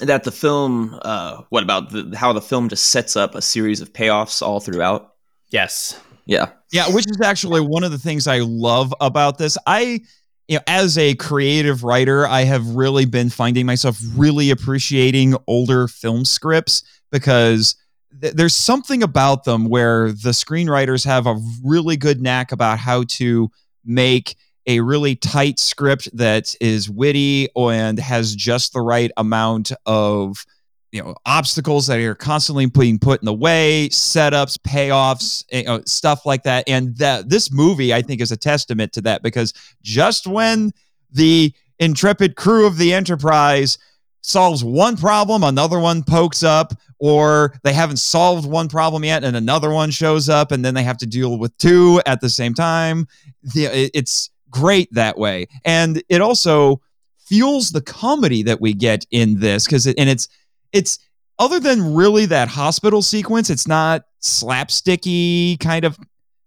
That the film, uh, what about the, how the film just sets up a series of payoffs all throughout? Yes. Yeah. Yeah, which is actually one of the things I love about this. I you know, as a creative writer, I have really been finding myself really appreciating older film scripts because th- there's something about them where the screenwriters have a really good knack about how to make a really tight script that is witty and has just the right amount of you know obstacles that are constantly being put in the way setups payoffs eh, you know, stuff like that. And that this movie i think is a testament to that because just when the intrepid crew of the enterprise solves one problem another one pokes up or they haven't solved one problem yet and another one shows up and then they have to deal with two at the same time it's great that way and it also fuels the comedy that we get in this because it, and it's it's other than really that hospital sequence, it's not slapsticky kind of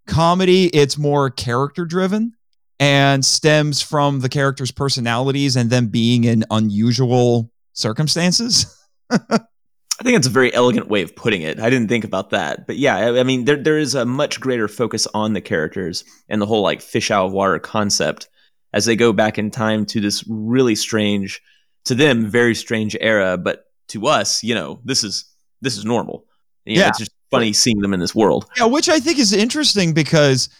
comedy. It's more character driven and stems from the characters' personalities and them being in unusual circumstances. <laughs> I think it's a very elegant way of putting it. I didn't think about that, but yeah, I, I mean, there there is a much greater focus on the characters and the whole like fish out of water concept as they go back in time to this really strange, to them, very strange era, but to us, you know, this is this is normal. You know, Yeah. it's just funny seeing them in this world. Yeah, which I think is interesting because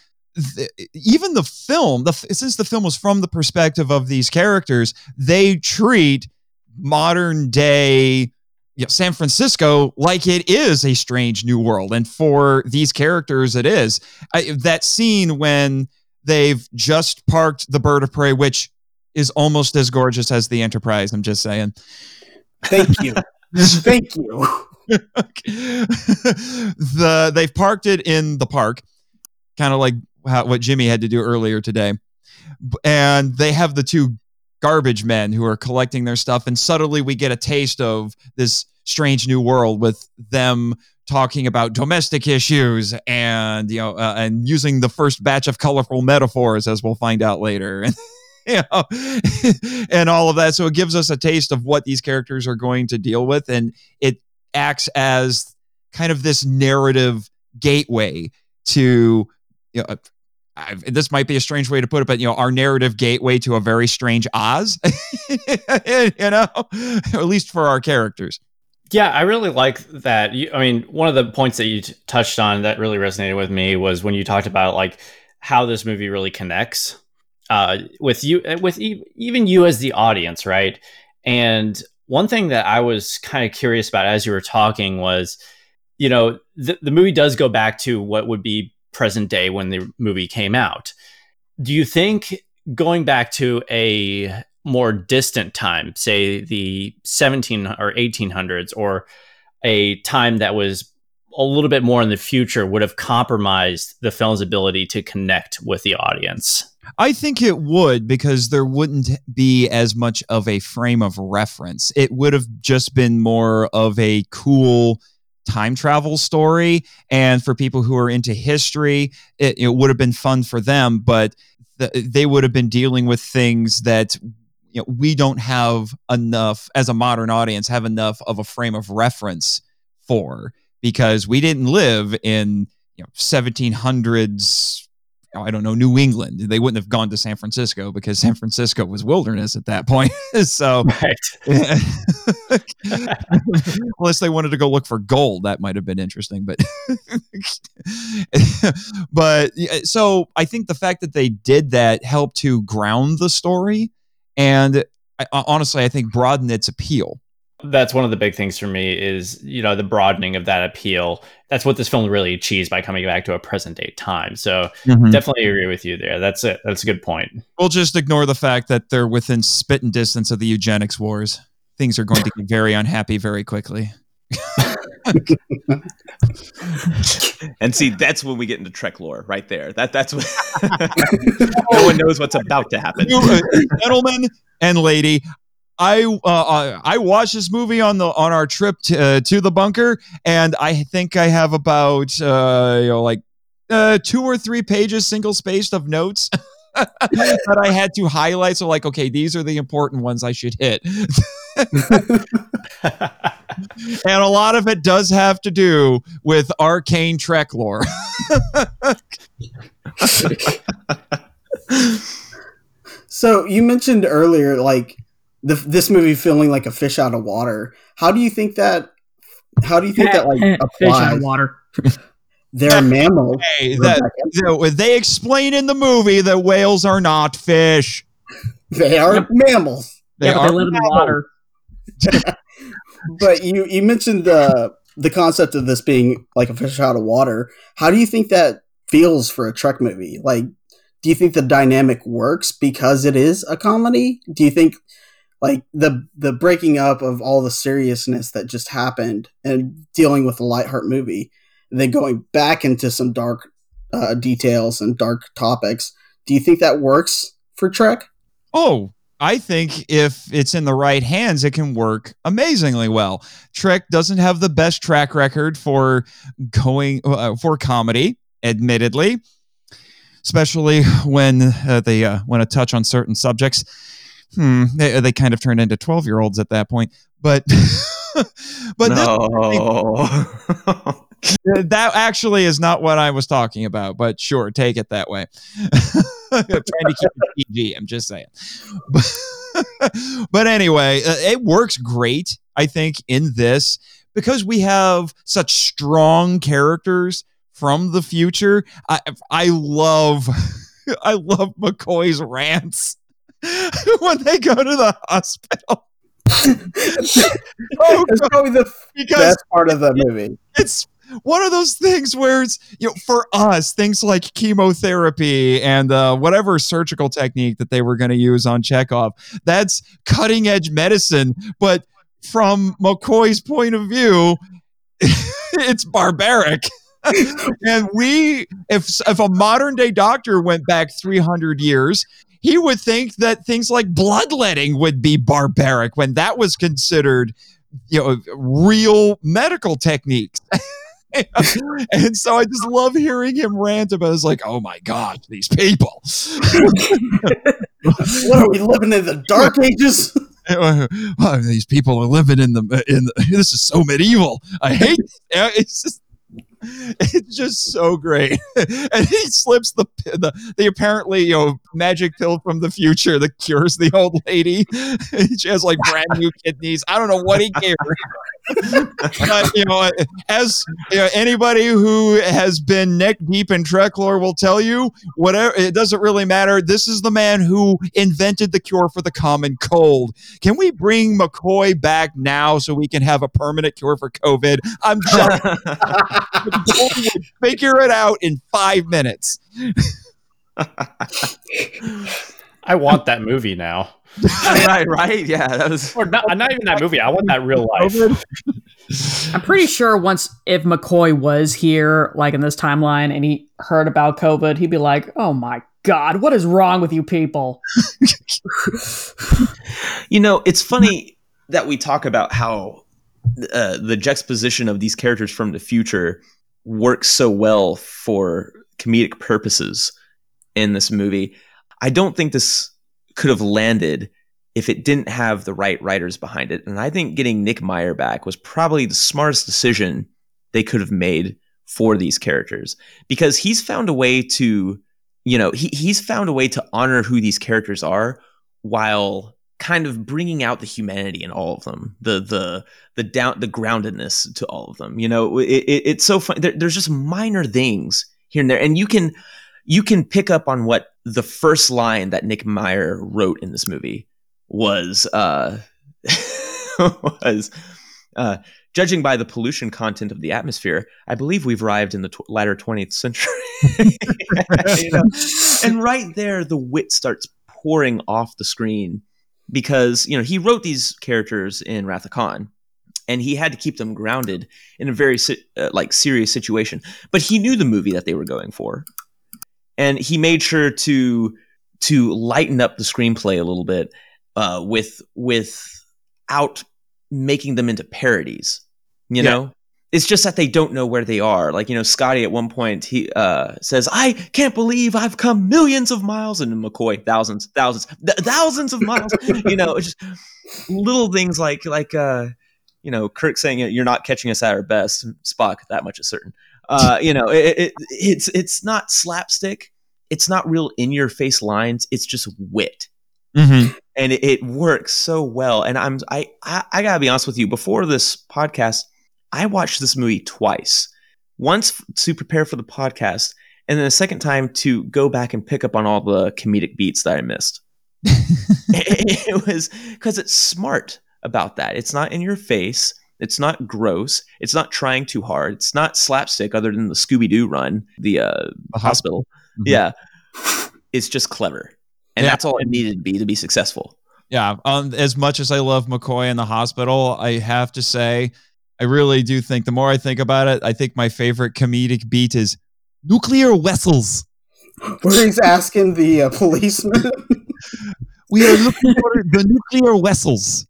th- even the film, the f- since the film was from the perspective of these characters, they treat modern day San Francisco like it is a strange new world, and for these characters, it is. I, that scene when they've just parked the bird of prey, which is almost as gorgeous as the Enterprise. I'm just saying. Thank you. <laughs> Thank you. <laughs> the they've parked it in the park, kind of like how, what Jimmy had to do earlier today, and they have the two garbage men who are collecting their stuff, and suddenly we get a taste of this strange new world with them talking about domestic issues and you know uh, and using the first batch of colorful metaphors as we'll find out later <laughs> you know, <laughs> and all of that. So it gives us a taste of what these characters are going to deal with, and it acts as kind of this narrative gateway to, you know, I, this might be a strange way to put it, but you know, our narrative gateway to a very strange Oz, <laughs> you know, <laughs> at least for our characters. Yeah, I really like that. You, I mean, one of the points that you t- touched on that really resonated with me was when you talked about like how this movie really connects uh, with you, with e- even you as the audience, right? And one thing that I was kind of curious about as you were talking was, you know, the movie does go back to what would be present day when the movie came out. Do you think going back to a more distant time, say the 17 or 1800s, or a time that was a little bit more in the future, would have compromised the film's ability to connect with the audience? I think it would because there wouldn't be as much of a frame of reference. It would have just been more of a cool time travel story. And for people who are into history, it, it would have been fun for them, but th- they would have been dealing with things that you know, we don't have enough as a modern audience have enough of a frame of reference for because we didn't live in you know 1700s Oh, I don't know, New England. They wouldn't have gone to San Francisco because San Francisco was wilderness at that point. <laughs> so, Right. <laughs> unless they wanted to go look for gold, that might have been interesting. But, <laughs> but so I think the fact that they did that helped to ground the story, and I, honestly, I think broaden its appeal. That's one of the big things for me is, you know, the broadening of that appeal. That's what this film really achieves by coming back to a present day time. So definitely agree with you there. That's it. That's a good point. We'll just ignore the fact that they're within spitting distance of the eugenics wars. Things are going to get very unhappy very quickly. <laughs> And see, that's when we get into Trek lore, right there. That that's what <laughs> no one knows what's about to happen. You, uh, gentlemen and lady, I uh, uh, I watched this movie on the on our trip to, uh, to the bunker, and I think I have about uh, you know like uh, two or three pages single spaced of notes. <laughs> that I had to highlight. So, like, okay, these are the important ones I should hit. <laughs> and a lot of it does have to do with arcane Trek lore. <laughs> So you mentioned earlier, like the, this movie feeling like a fish out of water. How do you think that? How do you think that like a <laughs> Fish out of water. They're mammals. <laughs> Hey, that, you know, they explain in the movie that whales are not fish. They are Yep. mammals. They yeah, are they live in the water. <laughs> But you you mentioned the the concept of this being like a fish out of water. How do you think that feels for a Trek movie? Like, do you think the dynamic works because it is a comedy? Do you think like the the breaking up of all the seriousness that just happened and dealing with a lightheart movie, and then going back into some dark uh, details and dark topics? Do you think that works for Trek? Oh, I think if it's in the right hands, it can work amazingly well. Trek doesn't have the best track record for going uh, for comedy, admittedly, especially when uh, they uh, want to touch on certain subjects. Hmm, they, they kind of turned into twelve year olds at that point, but. <laughs> but no. <laughs> That actually is not what I was talking about, but sure, take it that way. <laughs> I'm trying to keep it PG. I'm just saying. But, but anyway, uh, it works great, I think, in this because we have such strong characters from the future. I, I love, I love McCoy's rants <laughs> when they go to the hospital. oh, <laughs> It's probably the because best part of the movie. it's one of those things where it's you know for us things like chemotherapy and uh, whatever surgical technique that they were going to use on Chekov that's cutting edge medicine but from McCoy's point of view <laughs> it's barbaric and we if if a modern day doctor went back 300 years he would think that things like bloodletting would be barbaric when that was considered you know real medical techniques <laughs> and so I just love hearing him rant about. It's like, oh my god, these people. <laughs> What are we living in the dark ages? Oh, <laughs> these people are living in the in. The, this is so medieval. I hate. It's just. It's just so great, and he slips the the the apparently you know magic pill from the future that cures the old lady. <laughs> she has like brand new kidneys. I don't know what he cares. but you know, as you know, anybody who has been neck deep in Trek lore will tell you, whatever it doesn't really matter. This is the man who invented the cure for the common cold. Can we bring McCoy back now so we can have a permanent cure for COVID? I'm just <laughs> <laughs> figure it out in five minutes. I want that movie now. <laughs> right, right. Yeah, that was. Or not, not even that movie. I want that real life. <laughs> I'm pretty sure once if McCoy was here, like in this timeline, and he heard about COVID, he'd be like, "Oh my God, what is wrong with you people? <laughs> You know, it's funny that we talk about how uh, the juxtaposition of these characters from the future works so well for comedic purposes in this movie. I don't think this could have landed if it didn't have the right writers behind it. And I think getting Nick Meyer back was probably the smartest decision they could have made for these characters because he's found a way to, you know, he, he's found a way to honor who these characters are while kind of bringing out the humanity in all of them, the the the down the groundedness to all of them. You know, it, it, it's so fun. There, there's just minor things here and there, and you can you can pick up on what the first line that Nick Meyer wrote in this movie was uh <laughs> was uh judging by the pollution content of the atmosphere i believe we've arrived in the latter 20th century. <laughs> You know? and right there the wit starts pouring off the screen because you know he wrote these characters in wrath of khan and he had to keep them grounded in a very uh, like serious situation. But he knew the movie that they were going for and he made sure to to lighten up the screenplay a little bit uh, with without making them into parodies. You Yeah. know, it's just that they don't know where they are. Like you know, Scotty at one point he uh, says, "I can't believe I've come millions of miles," and McCoy thousands, thousands, th- thousands of miles. <laughs> you know, just little things like like uh, you know, Kirk saying, "You're not catching us at our best." and Spock, that much is certain. Uh, you know, it, it, it's it's not slapstick. It's not real in your face lines. It's just wit Mm-hmm. and it, it works so well. And I'm I, I I gotta be honest with you. Before this podcast, I watched this movie twice. Once to prepare for the podcast, and then a second time to go back and pick up on all the comedic beats that I missed. it, <laughs> <laughs> it was because it's smart about that. It's not in your face. It's not gross. It's not trying too hard. It's not slapstick, other than the Scooby Doo run, the uh, The hospital. Mhm. Yeah, it's just clever, and Yeah. that's all it needed to be to be successful. Yeah. Um, as much as I love McCoy in the hospital, I have to say, I really do think the more I think about it, I think my favorite comedic beat is nuclear vessels. Where he's asking the uh, policeman. <laughs> We are looking for the nuclear vessels.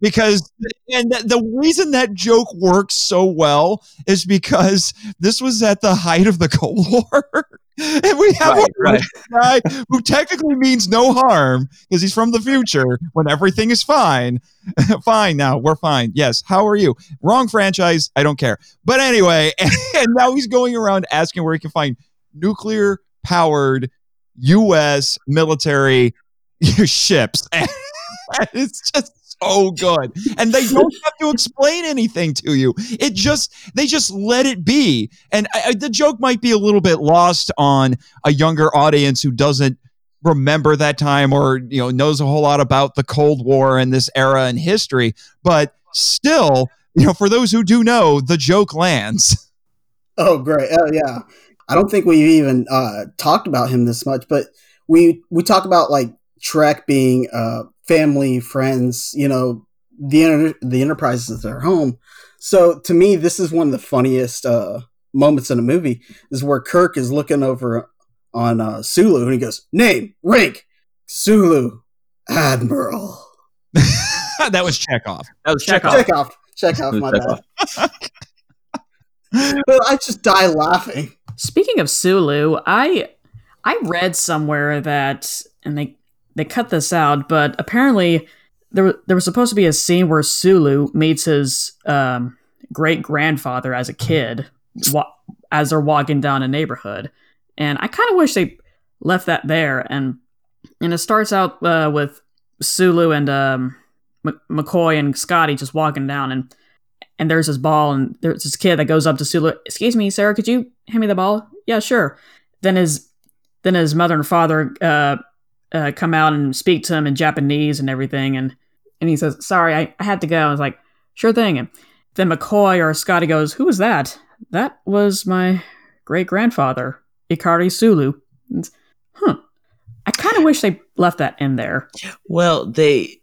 Because, and th- the reason that joke works so well is because this was at the height of the Cold <laughs> War. and we have a right. guy who technically means no harm because he's from the future when everything is fine. <laughs> fine now, we're fine. Yes. How are you? Wrong franchise. I don't care. But anyway, <laughs> and now he's going around asking where he can find nuclear powered U.S. military ships. And it's just so good. And they don't have to explain anything to you. It just, they just let it be. And I- the joke might be a little bit lost on a younger audience who doesn't remember that time or you know knows a whole lot about the cold war and this era in history but still you know for those who do know the joke lands Oh, great. Oh, yeah. I don't think we've even uh, talked about him this much, but we we talk about like Trek being uh, family, friends. You know, the enter- the Enterprise is their home. So to me, this is one of the funniest uh, moments in the movie. Is where Kirk is looking over on uh, Sulu and he goes, "Name, rank, Sulu, Admiral." <laughs> that was Chekov. That was Chekov. Chekov. Check off, check off, my Chekhov. bad. <laughs> But I just die laughing. Speaking of Sulu, I I read somewhere that and they they cut this out, but apparently there there was supposed to be a scene where Sulu meets his um, great grandfather as a kid wa- as they're walking down a neighborhood, and I kind of wish they left that there. And and it starts out uh, with Sulu and um, M- McCoy and Scotty just walking down, and and there's this ball, and there's this kid that goes up to Sulu. Excuse me, sir, could you hand me the ball? Yeah, sure. Then his then his mother and father uh, uh, come out and speak to him in Japanese and everything, and and he says, "Sorry, I, I had to go." I was like, "Sure thing." And then McCoy or Scotty goes, "Who was that?" That was my great grandfather, Ikari Sulu. And, huh. I kind of wish they left that in there. Well, they.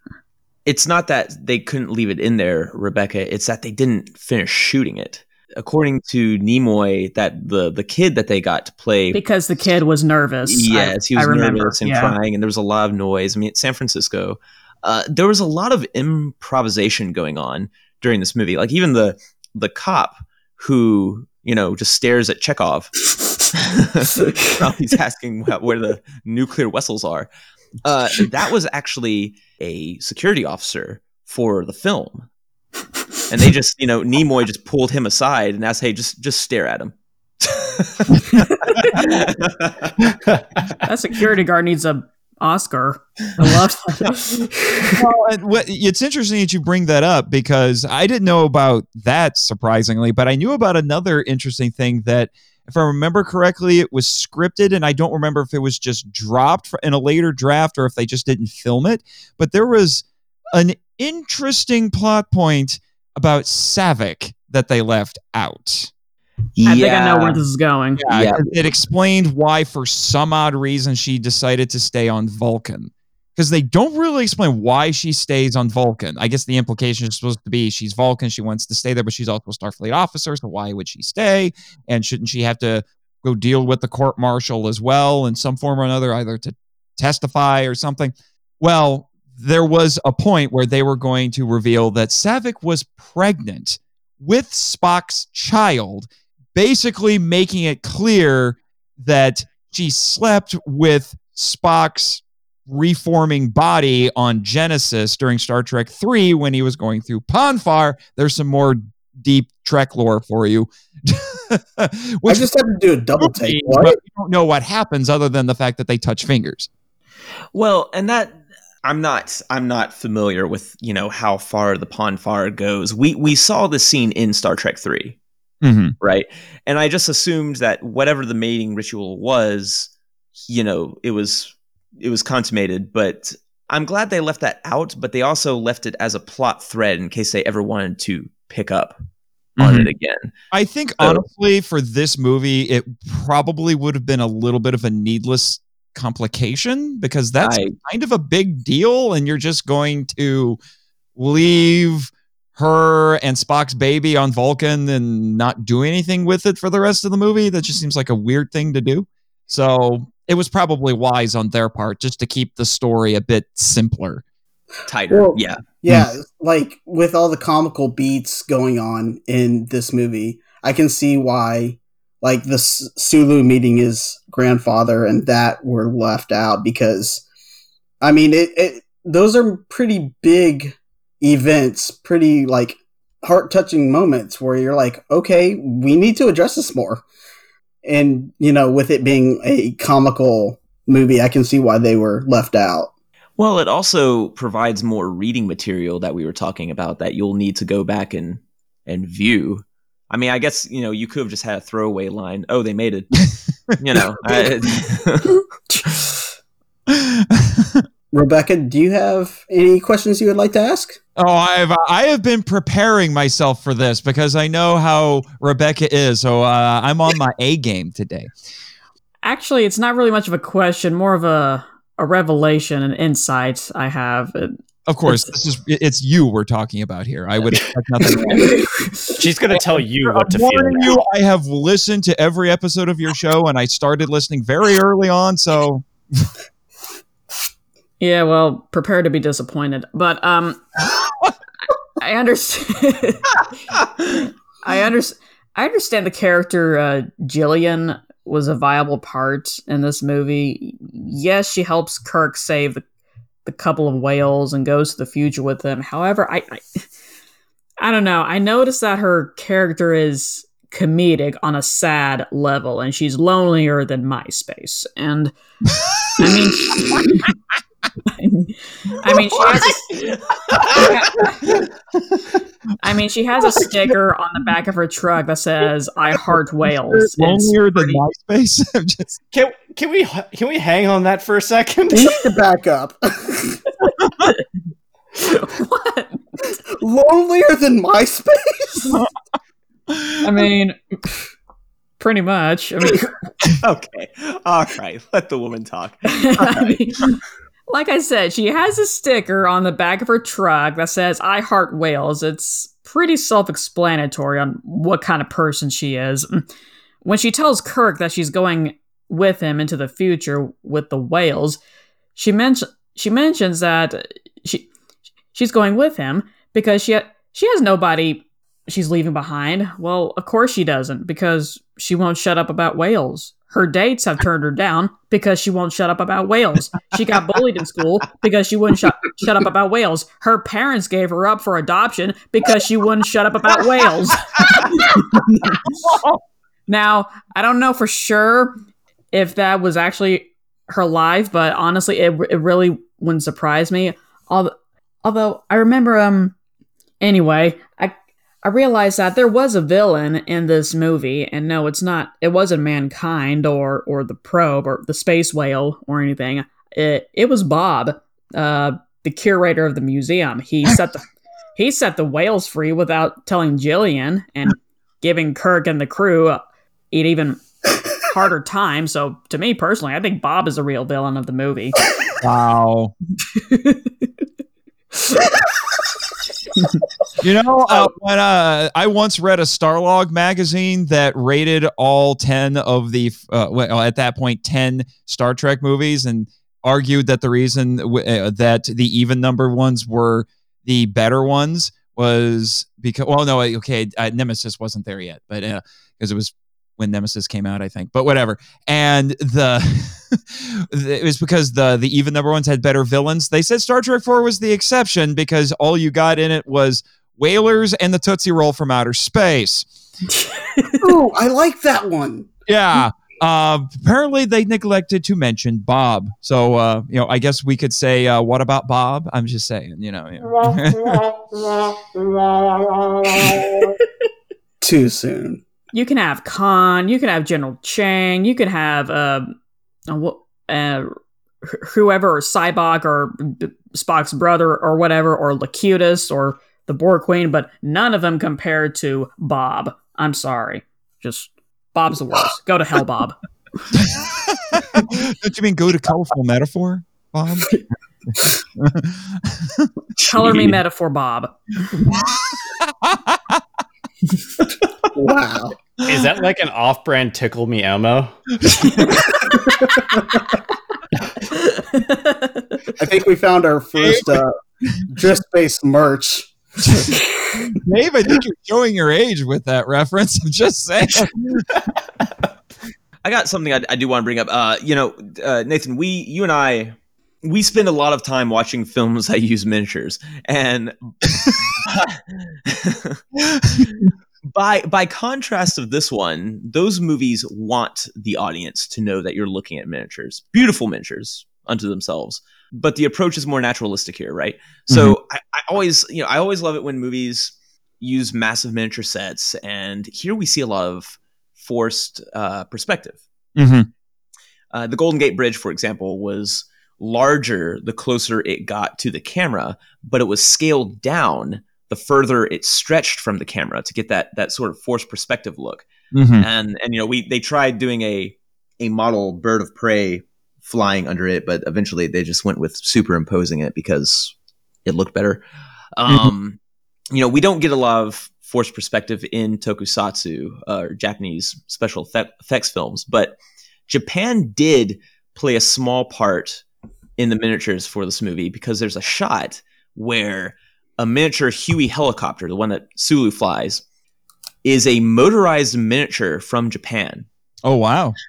It's not that they couldn't leave it in there, Rebecca. It's that they didn't finish shooting it. According to Nimoy, that the the kid that they got to play because the kid was nervous. I- Yes, he I was remember. nervous and yeah. crying, and there was a lot of noise. I mean, San Francisco. Uh, there was a lot of improvisation going on during this movie. Like even the the cop who you know just stares at Chekov <laughs> while he's asking where the nuclear vessels are. Uh, that was actually a security officer for the film, and they just you know Nimoy just pulled him aside and asked, "Hey, just just stare at him." <laughs> That security guard needs a Oscar. I love that. well, it's interesting that you bring that up because I didn't know about that surprisingly, but I knew about another interesting thing that, if I remember correctly, it was scripted, and I don't remember if it was just dropped in a later draft or if they just didn't film it. But there was an interesting plot point about Saavik that they left out. I think I know where this is going. Yeah, Yeah. it explained why, for some odd reason, she decided to stay on Vulcan. Because they don't really explain why she stays on Vulcan. I guess the implication is supposed to be she's Vulcan, she wants to stay there, but she's also a Starfleet officer, so why would she stay? And shouldn't she have to go deal with the court martial as well in some form or another, either to testify or something? Well, there was a point where they were going to reveal that Saavik was pregnant with Spock's child, basically making it clear that she slept with Spock's reforming body on Genesis during Star Trek 3 when he was going through Pon farr. There's some more deep Trek lore for you. <laughs> I just had to do a double take. but What? we don't know what happens other than the fact that they touch fingers. Well, and that I'm not I'm not familiar with, you know, how far the Pon farr goes. We we saw the scene in Star Trek 3, Mm-hmm. right? And I just assumed that whatever the mating ritual was, you know, it was it was consummated, but I'm glad they left that out, but they also left it as a plot thread in case they ever wanted to pick up on Mhm. it again. I think So- honestly, for this movie, it probably would have been a little bit of a needless complication because that's I- kind of a big deal, and you're just going to leave her and Spock's baby on Vulcan and not do anything with it for the rest of the movie. That just seems like a weird thing to do. So it was probably wise on their part just to keep the story a bit simpler. Tighter. Well, yeah. Yeah, hmm. like with all the comical beats going on in this movie, I can see why, like the Sulu meeting his grandfather and that were left out because, I mean, it, it those are pretty big events, pretty like heart touching moments where you're like, okay, we need to address this more, and you know, with it being a comical movie, I can see why they were left out. Well, it also provides more reading material that we were talking about that you'll need to go back and and view. I mean, I guess you know you could have just had a throwaway line. Oh, they made it. <laughs> you know. <laughs> I- <laughs> Rebecca, do you have any questions you would like to ask? Oh, I've I have been preparing myself for this because I know how Rebecca is. So uh, I'm on my A game today. Actually, it's not really much of a question, more of a a revelation, an insight I have. It- Of course, this is it's you we're talking about here. I would expect nothing. else. <laughs> She's gonna tell you what to I'm feel. warning you, I have listened to every episode of your show, and I started listening very early on. So <laughs> Yeah, well, prepare to be disappointed. But um <laughs> I understand I understand I understand the character uh Gillian was a viable part in this movie. Yes, she helps Kirk save the, the couple of whales and goes to the future with them. However, I, I I don't know. I noticed that her character is comedic on a sad level and she's lonelier than MySpace. And I mean <laughs> I mean, she has a, I mean, she has a sticker on the back of her truck that says "I heart whales." It's lonelier than pretty- MySpace. <laughs> I'm just Can, can we can we hang on that for a second? We need to back up. <laughs> what? Lonelier than MySpace? <laughs> I mean, pretty much. I mean, okay. All right. Let the woman talk. I mean, like I said, she has a sticker on the back of her truck that says "I heart whales." It's pretty self-explanatory on what kind of person she is. Mm. When she tells Kirk that she's going with him into the future with the whales, she mentions she mentions that she she's going with him because she she has nobody she's leaving behind. Well, of course she doesn't because she won't shut up about whales. Her dates have turned her down because she won't shut up about whales. She got bullied in school because she wouldn't shut shut up about whales. Her parents gave her up for adoption because she wouldn't shut up about whales. <laughs> now, I don't know for sure if that was actually her life, but honestly, it, it really wouldn't surprise me. Although, although I remember, um, anyway, I I realized that there was a villain in this movie, and no, it's not. It wasn't mankind or or the probe or the space whale or anything. It it was Bob, uh, the curator of the museum. He <laughs> set the he set the whales free without telling Gillian and giving Kirk and the crew an even harder time. So to me personally, I think Bob is the real villain of the movie. Wow. <laughs> you know, <laughs> uh, when uh, I once read a Starlog magazine that rated all 10 of the, uh, well, at that point, 10 Star Trek movies and argued that the reason w- uh, that the even number ones were the better ones was because, well, no, okay, uh, Nemesis wasn't there yet, but because it was when Nemesis came out, I think. But whatever. And the <laughs> it was because the the even number ones had better villains. They said Star Trek 4 was the exception because all you got in it was whalers and the Tootsie Roll from outer space. <laughs> oh, I like that one. Yeah. Uh, apparently, they neglected to mention Bob. So, uh, you know, I guess we could say, uh, "What about Bob?" I'm just saying, you know. Yeah. <laughs> Too soon you can have Khan, you can have General Chang, you can have uh, uh, whoever, or Sybok, or Spock's brother, or whatever, or Locutus, or the Borg Queen, but none of them compared to Bob. I'm sorry, just Bob's the worst. Go to hell, Bob. <laughs> Don't you mean go to colorful metaphor, Bob? Color me <laughs> metaphor, Bob. <laughs> <laughs> wow. Is that like an off-brand tickle me Elmo? <laughs> I think we found our first uh, drift-based merch. Dave, I think you're showing your age with that reference. I'm just saying. <laughs> I got something I, I do want to bring up. Uh, you know, uh, Nathan, we, you and I, we spend a lot of time watching films that use miniatures, and <laughs> by by contrast of this one, those movies want the audience to know that you're looking at miniatures, beautiful miniatures unto themselves. But the approach is more naturalistic here, right? Mm-hmm. So I, I always, you know, I always love it when movies use massive miniature sets, and here we see a lot of forced uh, perspective. Mm-hmm. Uh, the Golden Gate Bridge, for example, was larger the closer it got to the camera, but it was scaled down the further it stretched from the camera to get that that sort of forced perspective look. Mm-hmm. And and you know we they tried doing a a model bird of prey flying under it, but eventually they just went with superimposing it because it looked better. Mm-hmm. Um, you know we don't get a lot of forced perspective in tokusatsu uh, or Japanese special effects films, but Japan did play a small part in the miniatures for this movie because there's a shot where a miniature Huey helicopter, the one that Sulu flies, is a motorized miniature from Japan. Oh wow! <laughs>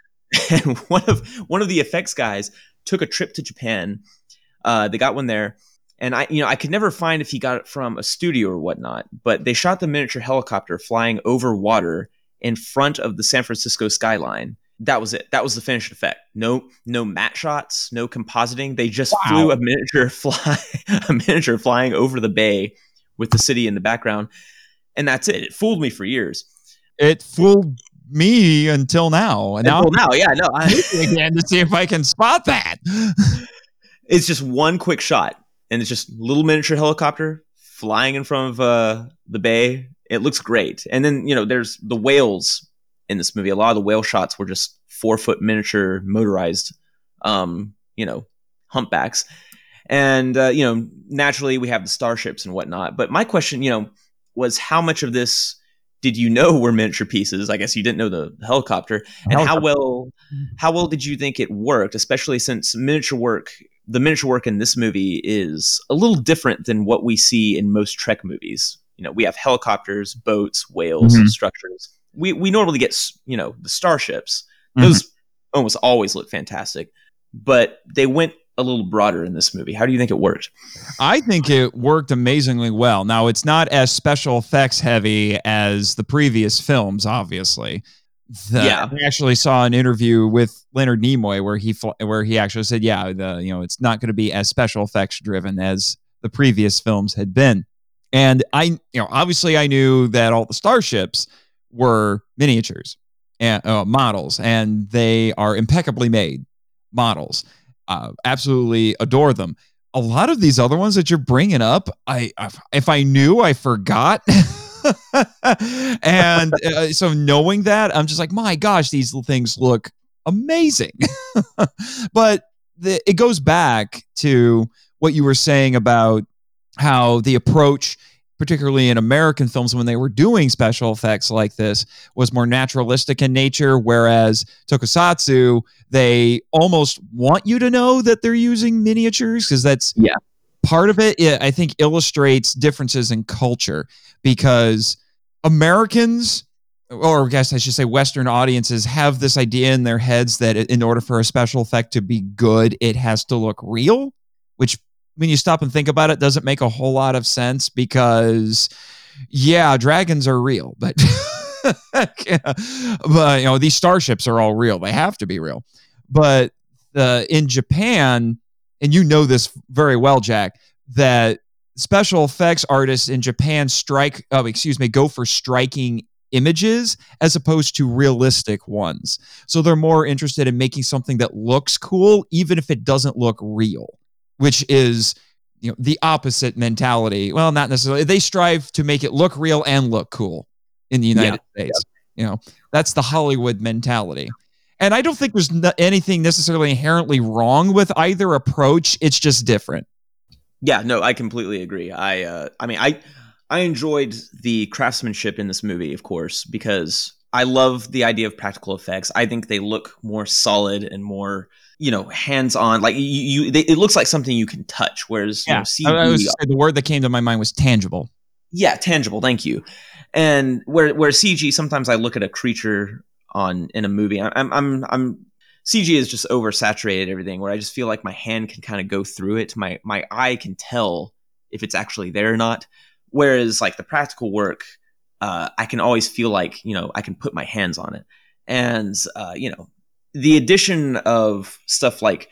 And one of one of the effects guys took a trip to Japan. Uh, they got one there, and I, you know, I could never find if he got it from a studio or whatnot. But they shot the miniature helicopter flying over water in front of the San Francisco skyline. That was it. That was the finished effect. No, no matte shots, no compositing. They just wow. flew a miniature <laughs> fly, a miniature flying over the bay with the city in the background, and that's it. It fooled me for years. It fooled me until now. And now, now, yeah, no, I, again to see if I can spot that. <laughs> it's just one quick shot, and it's just little miniature helicopter flying in front of uh, the bay. It looks great, and then you know, there's the whales in this movie. A lot of the whale shots were just four foot miniature motorized, um, you know, humpbacks. And, uh, you know, naturally we have the starships and whatnot. But my question, you know, was how much of this did you know were miniature pieces? I guess you didn't know the helicopter, and how well how well did you think it worked? Especially since miniature work, the miniature work in this movie is a little different than what we see in most Trek movies. You know, we have helicopters, boats, whales, Mhm. structures. We we normally get you know the starships. Mhm. Those almost always look fantastic, but they went a little broader in this movie. How do you think it worked? I think it worked amazingly well. Now, it's not as special effects heavy as the previous films, obviously. The- Yeah. I actually saw an interview with Leonard Nimoy where he where he actually said, "Yeah, the you know it's not going to be as special effects driven as the previous films had been." And I, you know, obviously I knew that all the starships were miniatures and uh, models, and they are impeccably made models. Uh, absolutely adore them. A lot of these other ones that you're bringing up, I, I if I knew, I forgot. <laughs> and uh, so knowing that, I'm just like, my gosh, these little things look amazing. <laughs> but the, it goes back to what you were saying about how the approach particularly in American films when they were doing special effects like this was more naturalistic in nature whereas tokusatsu they almost want you to know that they're using miniatures because that's Yeah. part of it it, i think illustrates differences in culture because americans or I guess I should say Western audiences have this idea in their heads that in order for a special effect to be good, it has to look real, which when you stop and think about it doesn't make a whole lot of sense because yeah, dragons are real, but <laughs> but you know, these starships are all real. They have to be real. But uh, in Japan, and you know this very well, Jack, that special effects artists in Japan strike, oh, excuse me, go for striking images as opposed to realistic ones. So they're more interested in making something that looks cool, even if it doesn't look real, which is you know the opposite mentality. Well, not necessarily. They strive to make it look real and look cool in the United States. You know, that's the Hollywood mentality. And I don't think there's n- anything necessarily inherently wrong with either approach. It's just different. Yeah, no, I completely agree. I uh I mean I I enjoyed the craftsmanship in this movie, of course, because I love the idea of practical effects. I think they look more solid and more, you know, hands-on. Like you, you they, it looks like something you can touch. Whereas, you know, CG, I, I was the word that came to my mind was tangible. yeah, tangible. Thank you. And where where CG, sometimes I look at a creature on in a movie. I- I'm I'm I'm CG is just oversaturated everything. Where I just feel like my hand can kind of go through it. My my eye can tell if it's actually there or not. Whereas like the practical work, uh, I can always feel like you know I can put my hands on it. And uh, you know the addition of stuff like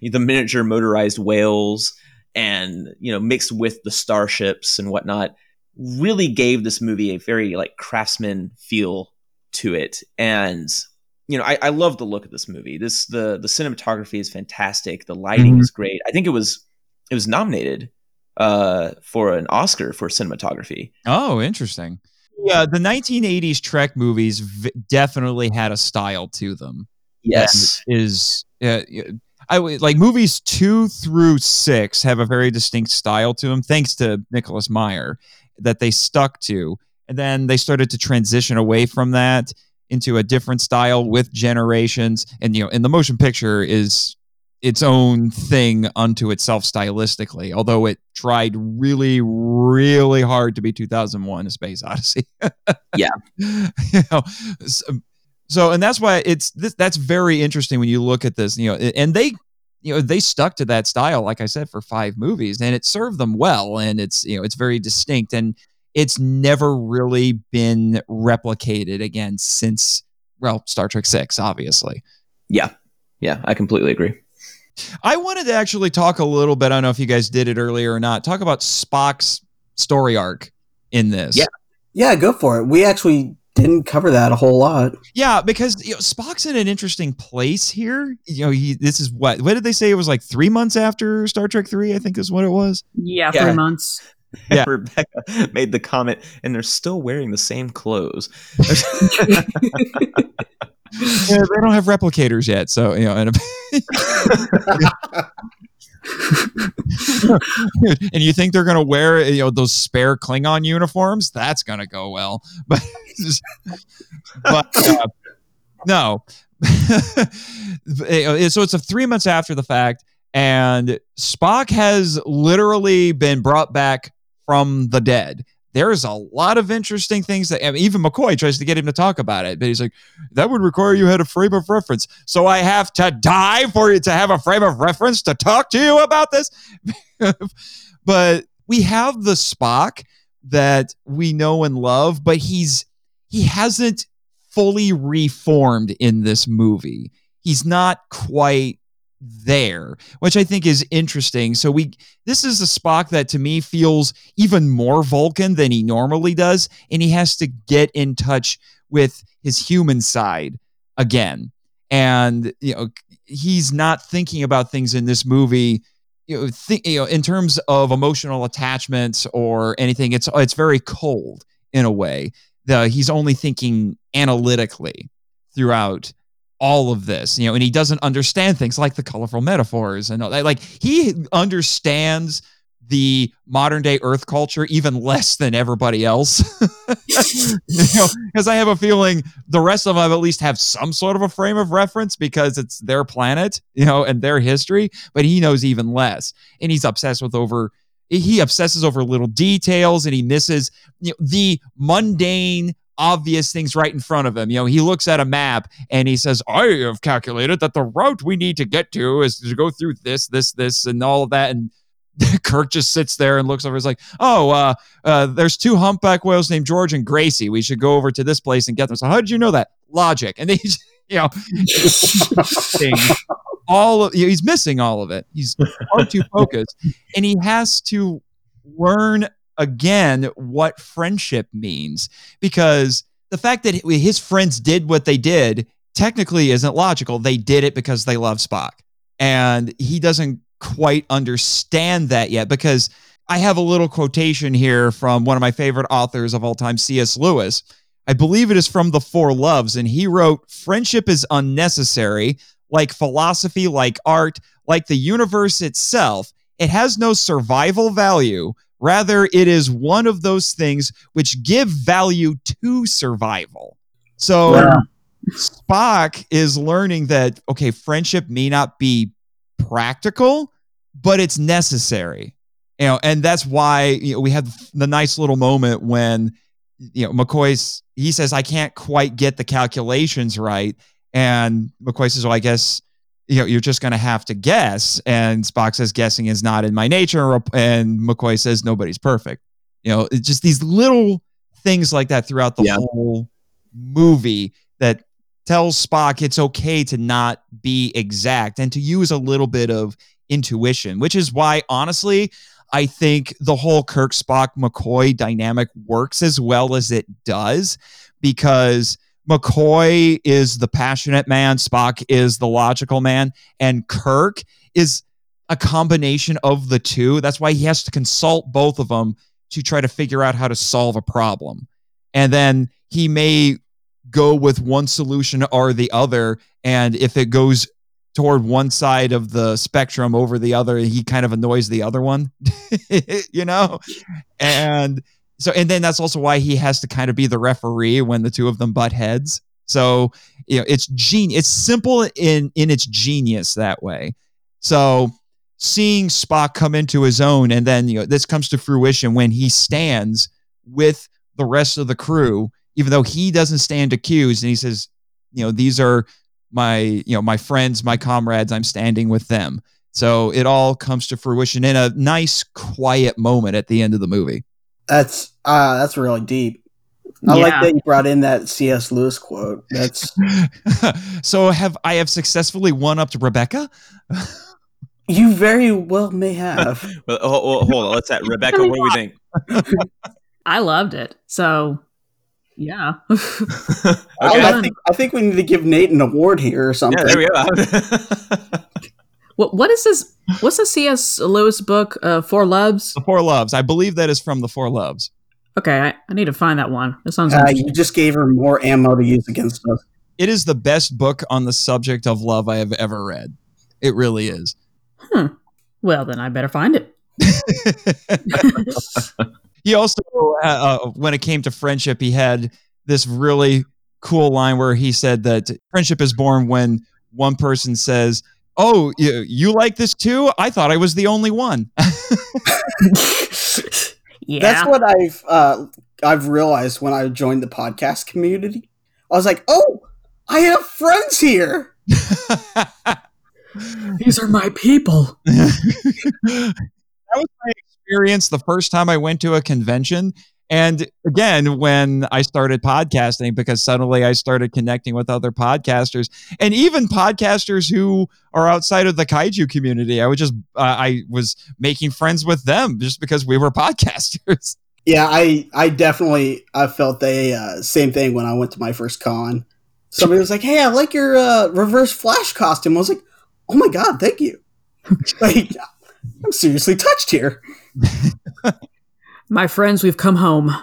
the miniature motorized whales and you know mixed with the starships and whatnot really gave this movie a very like craftsman feel to it and you know I, I love the look of this movie this the the cinematography is fantastic the lighting Mhm. is great i think it was it was nominated uh for an oscar for cinematography Oh, interesting. Yeah, the 1980s Trek movies v- definitely had a style to them. Yes Is uh, I like movies two through six have a very distinct style to them, thanks to Nicholas Meyer, that they stuck to, and then they started to transition away from that into a different style with generations. And you know, and the motion picture is its own thing unto itself stylistically, although it tried really, really hard to be 2001: A Space Odyssey. <laughs> Yeah. you know, so, so and that's why it's this, that's very interesting when you look at this. You know, and they you know they stuck to that style, like I said, for five movies, and it served them well, and it's you know it's very distinct and. It's never really been replicated again since, well, Star Trek Six, obviously. yeah yeah i completely agree I wanted to actually talk a little bit. I don't know if you guys did it earlier or not. Talk about Spock's story arc in this. Yeah. Yeah, go for it. We actually didn't cover that a whole lot. yeah, because you know, Spock's in an interesting place here. You know, he this is what what did they say? It was like three months after Star Trek Three, I think is what it was. Yeah, Yeah. three months. Yeah. <laughs> rebecca made the comment and they're still wearing the same clothes <laughs> Yeah, they don't have replicators yet, so you know. And <laughs> <laughs> and you think they're going to wear you know those spare Klingon uniforms? That's going to go well. <laughs> But but uh, no. <laughs> so it's a 3 months after the fact and Spock has literally been brought back from the dead. There's a lot of interesting things that I mean, even McCoy tries to get him to talk about it, but he's like, that would require you had a frame of reference. So I have to die for you to have a frame of reference to talk to you about this. <laughs> but we have the Spock that we know and love, but he's he hasn't fully reformed in this movie. He's not quite there, which I think is interesting. So we this is a Spock that to me feels even more Vulcan than he normally does, and he has to get in touch with his human side again. And you know, he's not thinking about things in this movie. You know, th- you know, in terms of emotional attachments or anything, it's it's very cold in a way. The, he's only thinking analytically throughout all of this, you know, and he doesn't understand things like the colorful metaphors and all that. Like he understands the modern day Earth culture even less than everybody else. <laughs> you know, because I have a feeling the rest of them at least have some sort of a frame of reference because it's their planet, you know, and their history, but he knows even less. And he's obsessed with over he obsesses over little details and he misses you know, the mundane obvious things right in front of him. You know, he looks at a map and he says, I have calculated that the route we need to get to is to go through this, this, this, and all of that. And <laughs> Kirk just sits there and looks over. He's like, "Oh, uh, uh, there's two humpback whales named George and Gracie. We should go over to this place and get them." So, how did you know that? Logic. And then he's, <laughs> you know, <laughs> all of, you know, he's missing all of it. He's far too focused, and he has to learn again what friendship means because the fact that his friends did what they did technically isn't logical. They did it because they love Spock. And he doesn't quite understand that yet because I have a little quotation here from one of my favorite authors of all time, C.S. Lewis. I believe it is from The Four Loves, and he wrote, Friendship is unnecessary, like philosophy, like art, like the universe itself. It has no survival value, Rather, it is one of those things which give value to survival. So yeah. Spock is learning that, okay, friendship may not be practical, but it's necessary. You know, and that's why you know, we have the nice little moment when you know McCoy's he says I can't quite get the calculations right, and McCoy says, "Well, I guess you know, you're just going to have to guess. And Spock says, guessing is not in my nature. And McCoy says, nobody's perfect. You know, it's just these little things like that throughout the yeah. whole movie that tells Spock it's okay to not be exact and to use a little bit of intuition, which is why, honestly, I think the whole Kirk Spock McCoy dynamic works as well as it does because McCoy is the passionate man, Spock is the logical man, and Kirk is a combination of the two. That's why he has to consult both of them to try to figure out how to solve a problem. And then he may go with one solution or the other. And if it goes toward one side of the spectrum over the other, he kind of annoys the other one, <laughs> you know? And so and then that's also why he has to kind of be the referee when the two of them butt heads. So you know, it's genius. It's simple in in its genius that way. So seeing Spock come into his own, and then you know this comes to fruition when he stands with the rest of the crew, even though he doesn't stand accused, and he says, you know, these are my you know my friends, my comrades. I'm standing with them. So it all comes to fruition in a nice, quiet moment at the end of the movie. That's uh that's really deep. I yeah. like that you brought in that C.S. Lewis quote. That's <laughs> so have I have successfully won up to Rebecca? you very well may have. <laughs> well, hold, hold on, let's at Rebecca. What do we think? I loved it. So yeah. <laughs> okay. I, think, I think we need to give Nate an award here or something. Yeah, there we go. What what is this? What's the C.S. Lewis book? Uh, Four Loves. The Four Loves. I believe that is from the Four Loves. Okay, I, I need to find that one. That sounds. Uh, you just gave her more ammo to use against us. It is the best book on the subject of love I have ever read. It really is. Hmm. Well, then I better find it. <laughs> <laughs> he also, uh, uh, when it came to friendship, he had this really cool line where he said that friendship is born when one person says, "Oh, you, you like this too? I thought I was the only one." <laughs> yeah. That's what I've uh, I've realized when I joined the podcast community. I was like, oh, I have friends here. These are my people. <laughs> that was my experience the first time I went to a convention. And again, when I started podcasting, because suddenly I started connecting with other podcasters and even podcasters who are outside of the kaiju community, I would just, uh, I was making friends with them just because we were <laughs> podcasters. Yeah, I I definitely I felt the uh, same thing when I went to my first con. Somebody was like, "Hey, I like your uh, reverse flash costume." I was like, "Oh my god, thank you!" <laughs> like, I'm seriously touched here. <laughs> My friends, we've come home.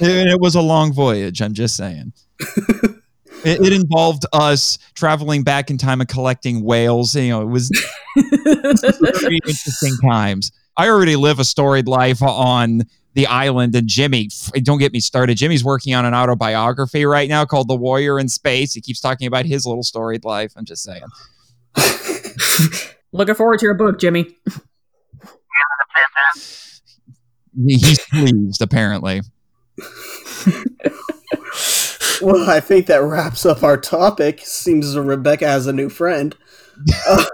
It was a long voyage. I'm just saying. <laughs> it, it involved us traveling back in time and collecting whales. You know, it was very interesting times. I already live a storied life on the island, and Jimmy, don't get me started. Jimmy's working on an autobiography right now called The Warrior in Space. He keeps talking about his little storied life. I'm just saying. <laughs> Looking forward to your book, Jimmy. He- He's pleased, apparently. Well, I think that wraps up our topic. Seems as Rebecca has a new friend. <laughs>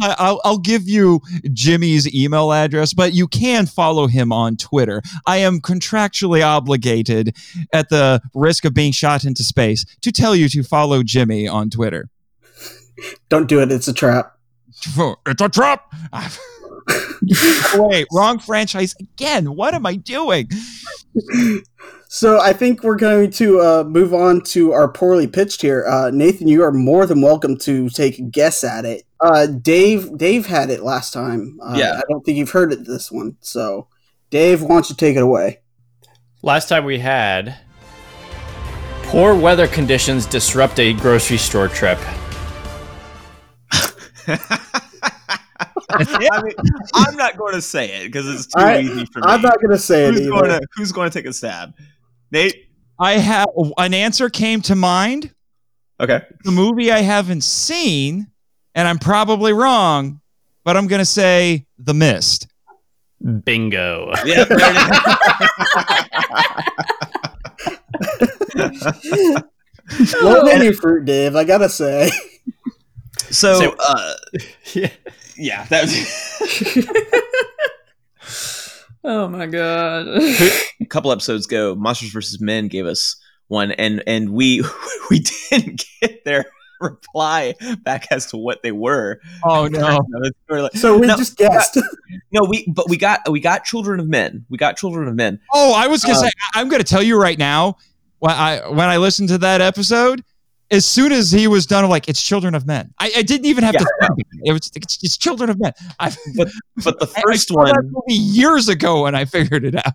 I- I'll, I'll give you Jimmy's email address, but you can follow him on Twitter. I am contractually obligated, at the risk of being shot into space, to tell you to follow Jimmy on Twitter. Don't do it; it's a trap. <laughs> It's a trap. <laughs> Wait, wrong franchise again. What am I doing? So I think we're going to uh, move on to our poorly pitched here. Uh, Nathan, you are more than welcome to take a guess at it. Uh, Dave, Dave had it last time. Uh, Yeah. I don't think you've heard it this one. So, Dave, why don't you take it away? Last time we had poor weather conditions disrupt a grocery store trip. <laughs> I mean, I'm not going to say it because it's too I- easy for me. I'm not going to say it who's either. going to Who's going to take a stab? Nate. I have an answer came to mind. Okay. The movie I haven't seen, and I'm probably wrong, but I'm going to say The Mist. Bingo. Yeah. There it is. Low hanging fruit, Dave. I gotta say. So, So- uh, <laughs> yeah. yeah, that was <laughs> Oh my god. <laughs> a couple episodes ago. Monsters vs. Men gave us one, and and we we didn't get their reply back as to what they were. Oh, no. It's sort like- So we No, just guessed. no, we but we got we got Children of Men. We got Children of Men. Oh, I was gonna Uh, say I- I'm gonna tell you right now. When I when I listened to that episode, as soon as he was done, I'm like, it's Children of Men. I, I didn't even have Yeah, to think it. It was it's, it's Children of Men. I, <laughs> But the <laughs> I- first I saw that one, movie years ago when I figured it out.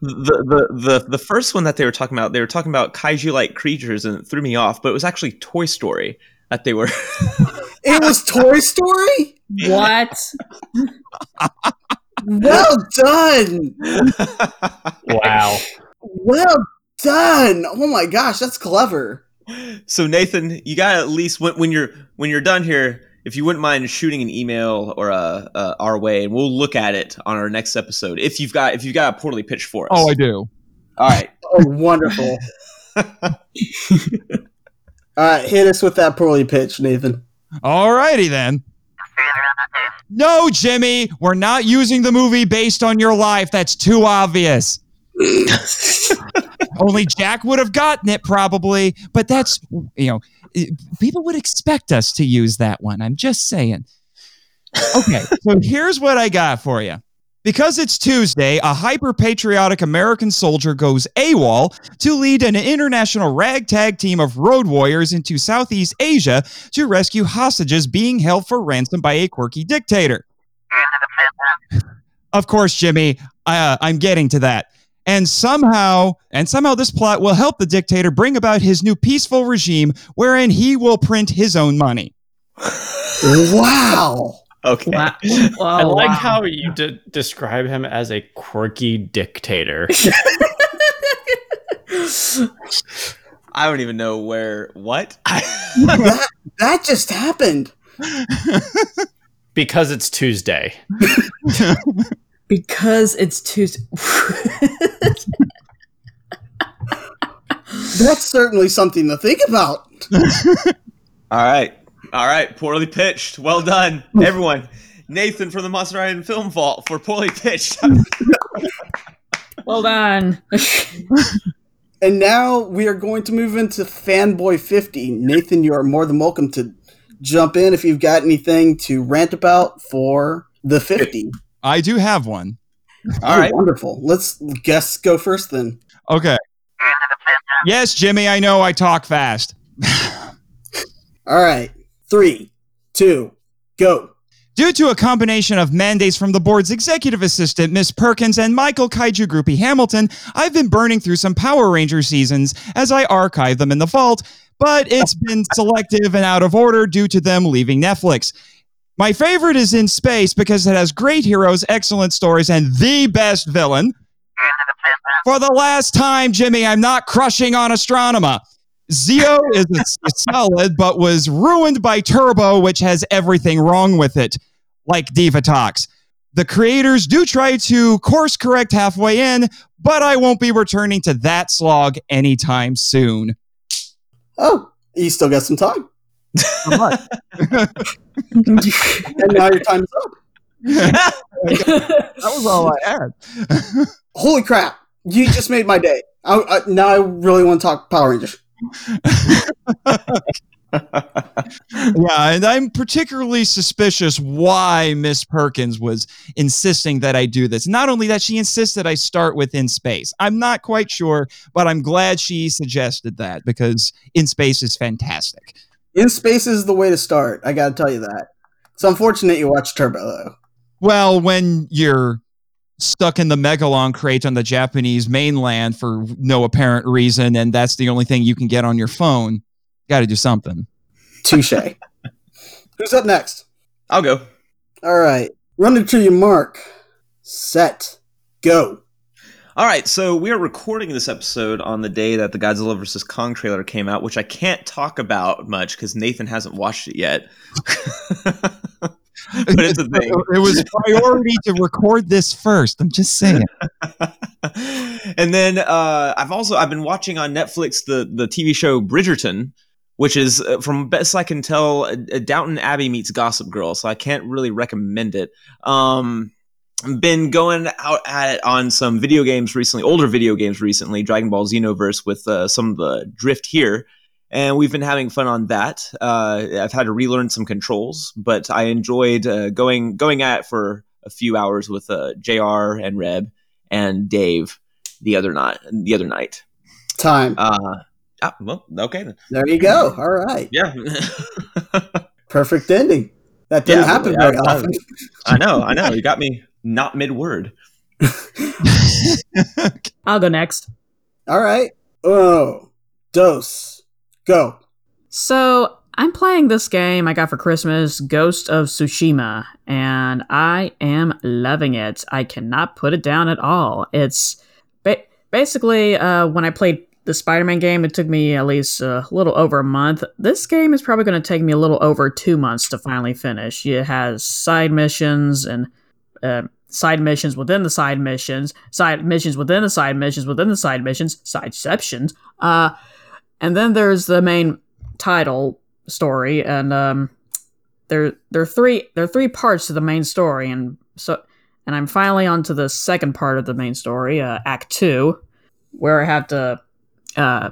the, the the the first one that they were talking about, they were talking about kaiju like creatures, and it threw me off. But it was actually Toy Story that they were. <laughs> it was Toy Story. what? Well done. Wow. Well done. Oh my gosh, that's clever. So Nathan, you got to at least when, when you're when you're done here, if you wouldn't mind shooting an email or uh, uh, our way, and we'll look at it on our next episode. If you've got if you've got a poorly pitched for us. Oh, I do. all right. <laughs> Oh, wonderful. <laughs> All right, hit us with that poorly pitch, Nathan. All righty then. No, Jimmy, we're not using the movie based on your life. That's too obvious. <laughs> Only Jack would have gotten it probably, but that's you know, people would expect us to use that one. I'm just saying. Okay, <laughs> so here's what I got for you. Because it's Tuesday, a hyper patriotic American soldier goes AWOL to lead an international ragtag team of road warriors into Southeast Asia to rescue hostages being held for ransom by a quirky dictator. Of course, Jimmy, uh, I'm getting to that. And somehow, and somehow this plot will help the dictator bring about his new peaceful regime wherein he will print his own money. Wow. Okay. Wow. <laughs> I Oh, like wow. how you de- describe him as a quirky dictator. <laughs> I don't even know where. What? that, <laughs> that just happened. because it's Tuesday. Because it's Tuesday. <laughs> That's certainly something to think about. <laughs> All right. All right. Poorly pitched. Well done, <laughs> everyone. Nathan from the Monster Island Film Vault for poorly pitched. well done. And now we are going to move into Fanboy 50. Nathan, you are more than welcome to jump in if you've got anything to rant about for the 50. I do have one. All right. Oh, wonderful. Let's guess go first then. Okay. Yes, Jimmy, I know I talk fast. <laughs> All right. Three, two, go. Due to a combination of mandates from the board's executive assistant, Miss Perkins, and Michael Kaiju Groupie Hamilton, I've been burning through some Power Ranger seasons as I archive them in the vault, but it's been selective and out of order due to them leaving Netflix. My favorite is In Space because it has great heroes, excellent stories, and the best villain. For the last time, Jimmy, I'm not crushing on Astronema. Zeo <laughs> is it's solid, but was ruined by Turbo, which has everything wrong with it, like Divatox. The creators do try to course correct halfway in, but I won't be returning to that slog anytime soon. Oh, you still got some time. <laughs> And now your time's up. that was all I had. Holy crap. You just made my day. I, I, now I really want to talk Power Rangers. <laughs> yeah, and I'm particularly suspicious why Miss Perkins was insisting that I do this. Not only that, she insisted I start with In Space. I'm not quite sure, but I'm glad she suggested that because In Space is fantastic. In Space is the way to start. I got to tell you that. It's unfortunate you watched Turbo, though. Well, when you're stuck in the Megalon crate on the Japanese mainland for no apparent reason, and that's the only thing you can get on your phone, got to do something. Touche. <laughs> Who's up next? I'll go. All right. Run it to your mark. Set. Go. All right, so we are recording this episode on the day that the Godzilla vs Kong trailer came out, which I can't talk about much because Nathan hasn't watched it yet. <laughs> but it's a <laughs> thing. It was priority to record this first. I'm just saying. <laughs> and then uh, I've also I've been watching on Netflix the the TV show Bridgerton, which is uh, from best I can tell, uh, Downton Abbey meets Gossip Girl. So I can't really recommend it. Um, been going out at it on some video games recently, older video games recently, Dragon Ball Xenoverse with uh, some of the drift here. And we've been having fun on that. Uh, I've had to relearn some controls, but I enjoyed uh, going going at it for a few hours with uh, Jr. and Reb and Dave the other night. The other night. Time. Uh, ah, well, okay then. There you go. All right. Yeah, Perfect ending. That didn't Yeah, happen very yeah. often. I know, I know. You got me not mid word. <laughs> I'll go next. All right. Oh, dos. Go. So I'm playing this game I got for Christmas, Ghost of Tsushima, and I am loving it. I cannot put it down at all. It's ba- basically uh, when I played the Spider-Man game, it took me at least a little over a month. This game is probably going to take me a little over two months to finally finish. It has side missions and uh, side missions within the side missions, side missions within the side missions within the side missions, sideceptions. Uh, and then there's the main title story, and um, there there are three there are three parts to the main story, and so and I'm finally on to the second part of the main story, uh, Act Two, where I have to uh,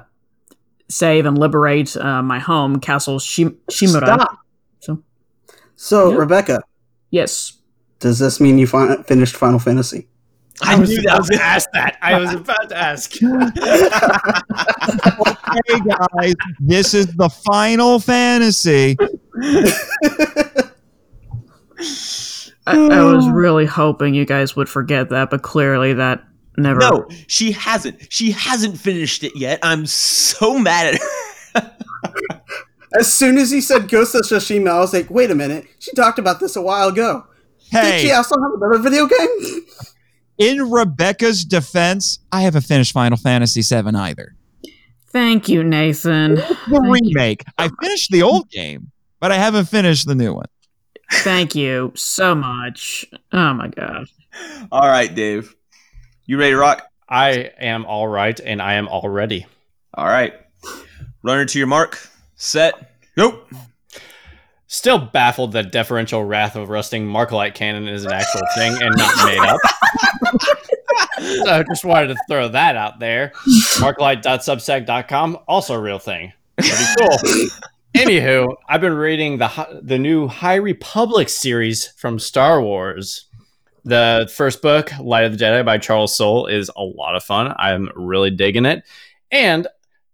save and liberate uh, my home, Castle Shim- Shimura. Stop. So So, Yeah. Rebecca, yes, does this mean you fin- finished Final Fantasy? I, was, knew I that was was asked that. I was <laughs> about to ask. <laughs> hey guys, this is the Final Fantasy. I, I was really hoping you guys would forget that, but clearly that Never. No, she hasn't. She hasn't finished it yet. I'm so mad at her. <laughs> As soon as he said Ghost of Tsushima, I was like, wait a minute. She talked about this a while ago. Did she Hey, also have another video game? in Rebecca's defense, I haven't finished Final Fantasy VII either. Thank you, Nathan. The remake. I finished the old game, but I haven't finished the new one. Thank you so much. Oh my god. All right, Dave. You ready to rock? I am all right, and I am all ready. All right. Runner to your mark. Set. Go. Still baffled that deferential wrath of rusting Markolite cannon is an actual thing and not made up. <laughs> so I just wanted to throw that out there. Markolite.substack.com, also a real thing. Pretty cool. Anywho, I've been reading the the new High Republic series from Star Wars. The first book, Light of the Jedi by Charles Soule, is a lot of fun. I'm really digging it. And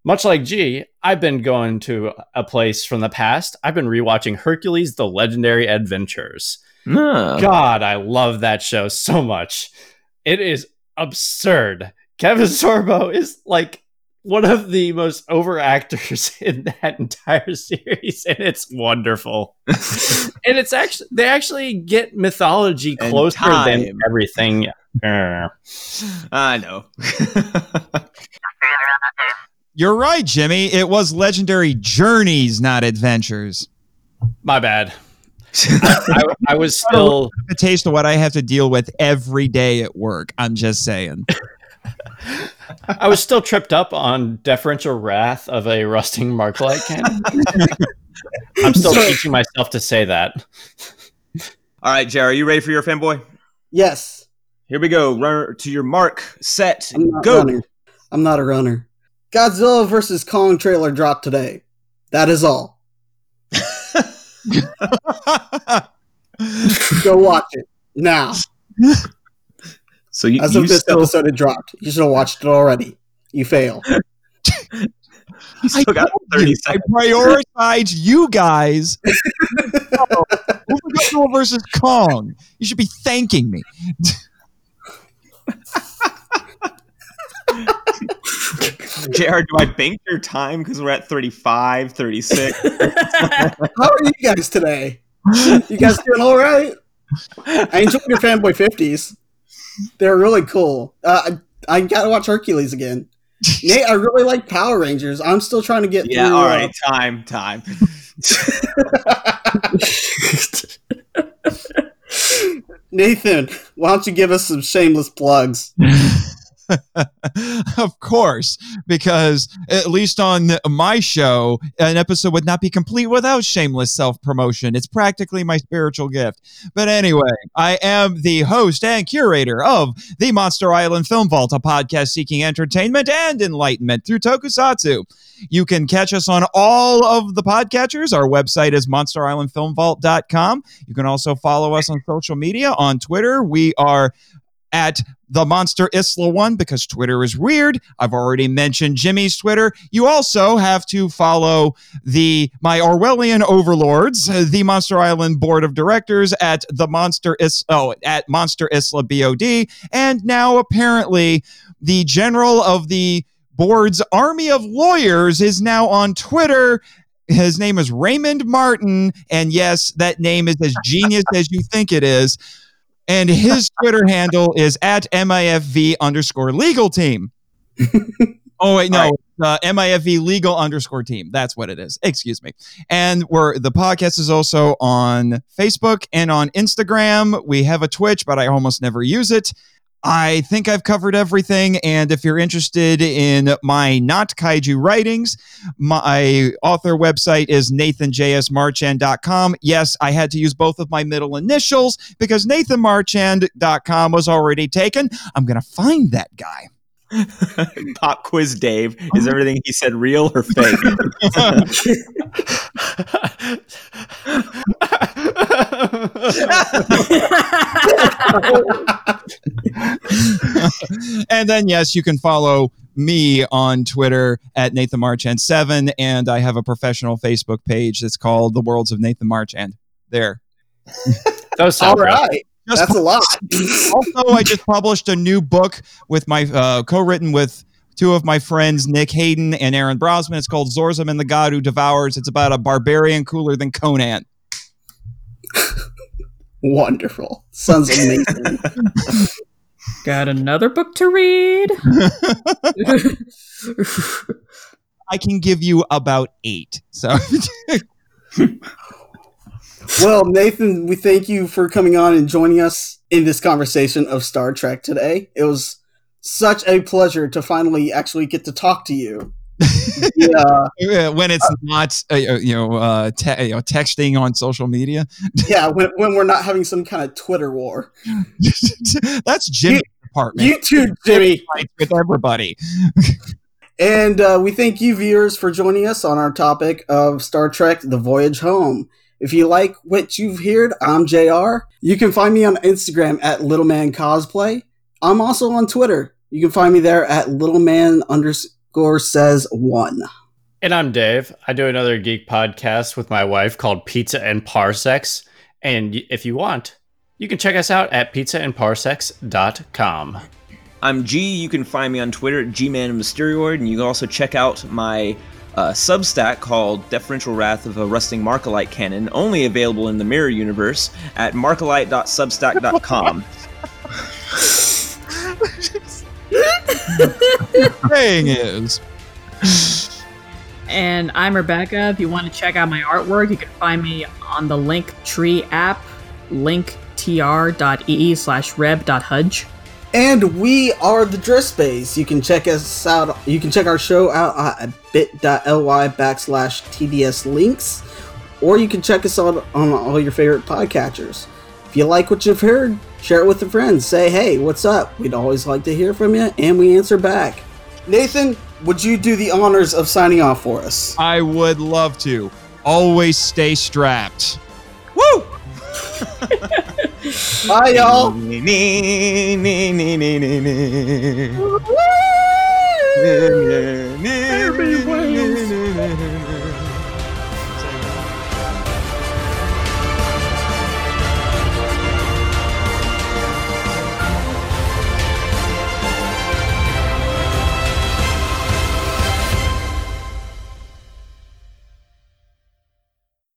much like G, I've been going to a place from the past. I've been rewatching Hercules: The Legendary Adventures. No. God, I love that show so much. It is absurd. Kevin Sorbo is like one of the most over actors <laughs> in that entire series, and it's wonderful. <laughs> and it's actually they actually get mythology closer than everything. I know. <laughs> You're right, Jimmy. It was legendary journeys, not adventures. my bad. I, I was <laughs> still A taste of what I have to deal with every day at work. I'm just saying. I was still tripped up on deferential wrath of a rusting Marklight cannon. I'm still teaching myself to say that. All right, Jerry, are you ready for your fanboy? yes. Here we go. Runner to your mark. Set. I'm not Go. runner. I'm not a runner. Godzilla vs. Kong trailer dropped today. That is all. <laughs> Go watch it now. So you, As you of this still, episode, it dropped. You should have watched it already. You fail. <laughs> you still got told 30 you, I prioritize you guys. <laughs> over Godzilla versus Kong. You should be thanking me. Jared, do I bank your time because we're at 35, 36? <laughs> How are you guys today? You guys doing all right? I enjoyed your fanboy 50s. They're really cool. Uh, I, I gotta watch Hercules again. Nate, I really like Power Rangers. I'm still trying to get yeah, through. all uh. Time, time. <laughs> Nathan, why don't you give us some shameless plugs? <laughs> <laughs> of course, because at least on my show, an episode would not be complete without shameless self promotion. It's practically my spiritual gift. But anyway, I am the host and curator of the Monster Island Film Vault, a podcast seeking entertainment and enlightenment through tokusatsu. You can catch us on all of the podcatchers. Our website is monsterislandfilmvault.com. You can also follow us on social media. On Twitter, we are at the Monster Isla one because Twitter is weird. I've already mentioned Jimmy's Twitter. You also have to follow the my Orwellian overlords, uh, the Monster Island Board of Directors at the Monster Is oh at Monster Isla BOD, and now apparently the general of the board's army of lawyers is now on Twitter. His name is Raymond Martin, and yes, that name is as genius as you think it is and his <laughs> Twitter handle is at MIFV underscore legal team. <laughs> oh wait, no, uh, MIFV legal underscore team. That's what it is. Excuse me. And we're the podcast is also on Facebook and on Instagram. We have a Twitch, but I almost never use it. I think I've covered everything. And if you're interested in my not kaiju writings, my author website is nathanjsmarchand.com. Yes, I had to use both of my middle initials because nathanmarchand.com was already taken. I'm going to find that guy. <laughs> Pop quiz Dave. Is everything he said real or fake? <laughs> and then, yes, you can follow me on Twitter at Nathan Marchand7. And I have a professional Facebook page that's called The Worlds of Nathan Marchand. There. Those All sound right. Just That's a lot. <laughs> also, I just published a new book with my uh, co-written with two of my friends, Nick Hayden and Aaron Brosman. It's called Zorzum and the God Who Devours. It's about a barbarian cooler than Conan. <laughs> Wonderful. Sounds amazing. <laughs> Got another book to read. I can give you about eight. So well, Nathan, we thank you for coming on and joining us in this conversation of Star Trek today. It was such a pleasure to finally actually get to talk to you. <laughs> yeah, uh, when it's not uh, you know uh, te- you know texting on social media, <laughs> yeah. When, when we're not having some kind of Twitter war. <laughs> that's Jimmy's department. You too, Jimmy. With everybody. And uh, we thank you, viewers, for joining us on our topic of Star Trek The Voyage Home. If you like what you've heard, I'm JR. You can find me on Instagram at Little Man Cosplay. I'm also on Twitter. You can find me there at Little Man underscore says one. And I'm Dave. I do another geek podcast with my wife called Pizza and Parsecs. And if you want, you can check us out at pizzaandparsecs.com. I'm G. You can find me on Twitter at GManMysterioid, and you can also check out my uh, Substack called Deferential Wrath of a Rusting Markalite Cannon, only available in the Mirror Universe at markalite.substack.com. Thing <laughs> is. And I'm Rebecca. If you want to check out my artwork, you can find me on the Linktree app, linktr.ee slash reb.hudge. And we are the Drift Space. You can check us out. You can check our show out uh, at bit.ly backslash TDS links, or you can check us out on all your favorite podcatchers. If you like what you've heard, share it with a friend. Say, hey, what's up? We'd always like to hear from you, and we answer back. Nathan, would you do the honors of signing off for us? I would love to. Always stay strapped. Woo! <laughs> 와요. 니니니니니니니.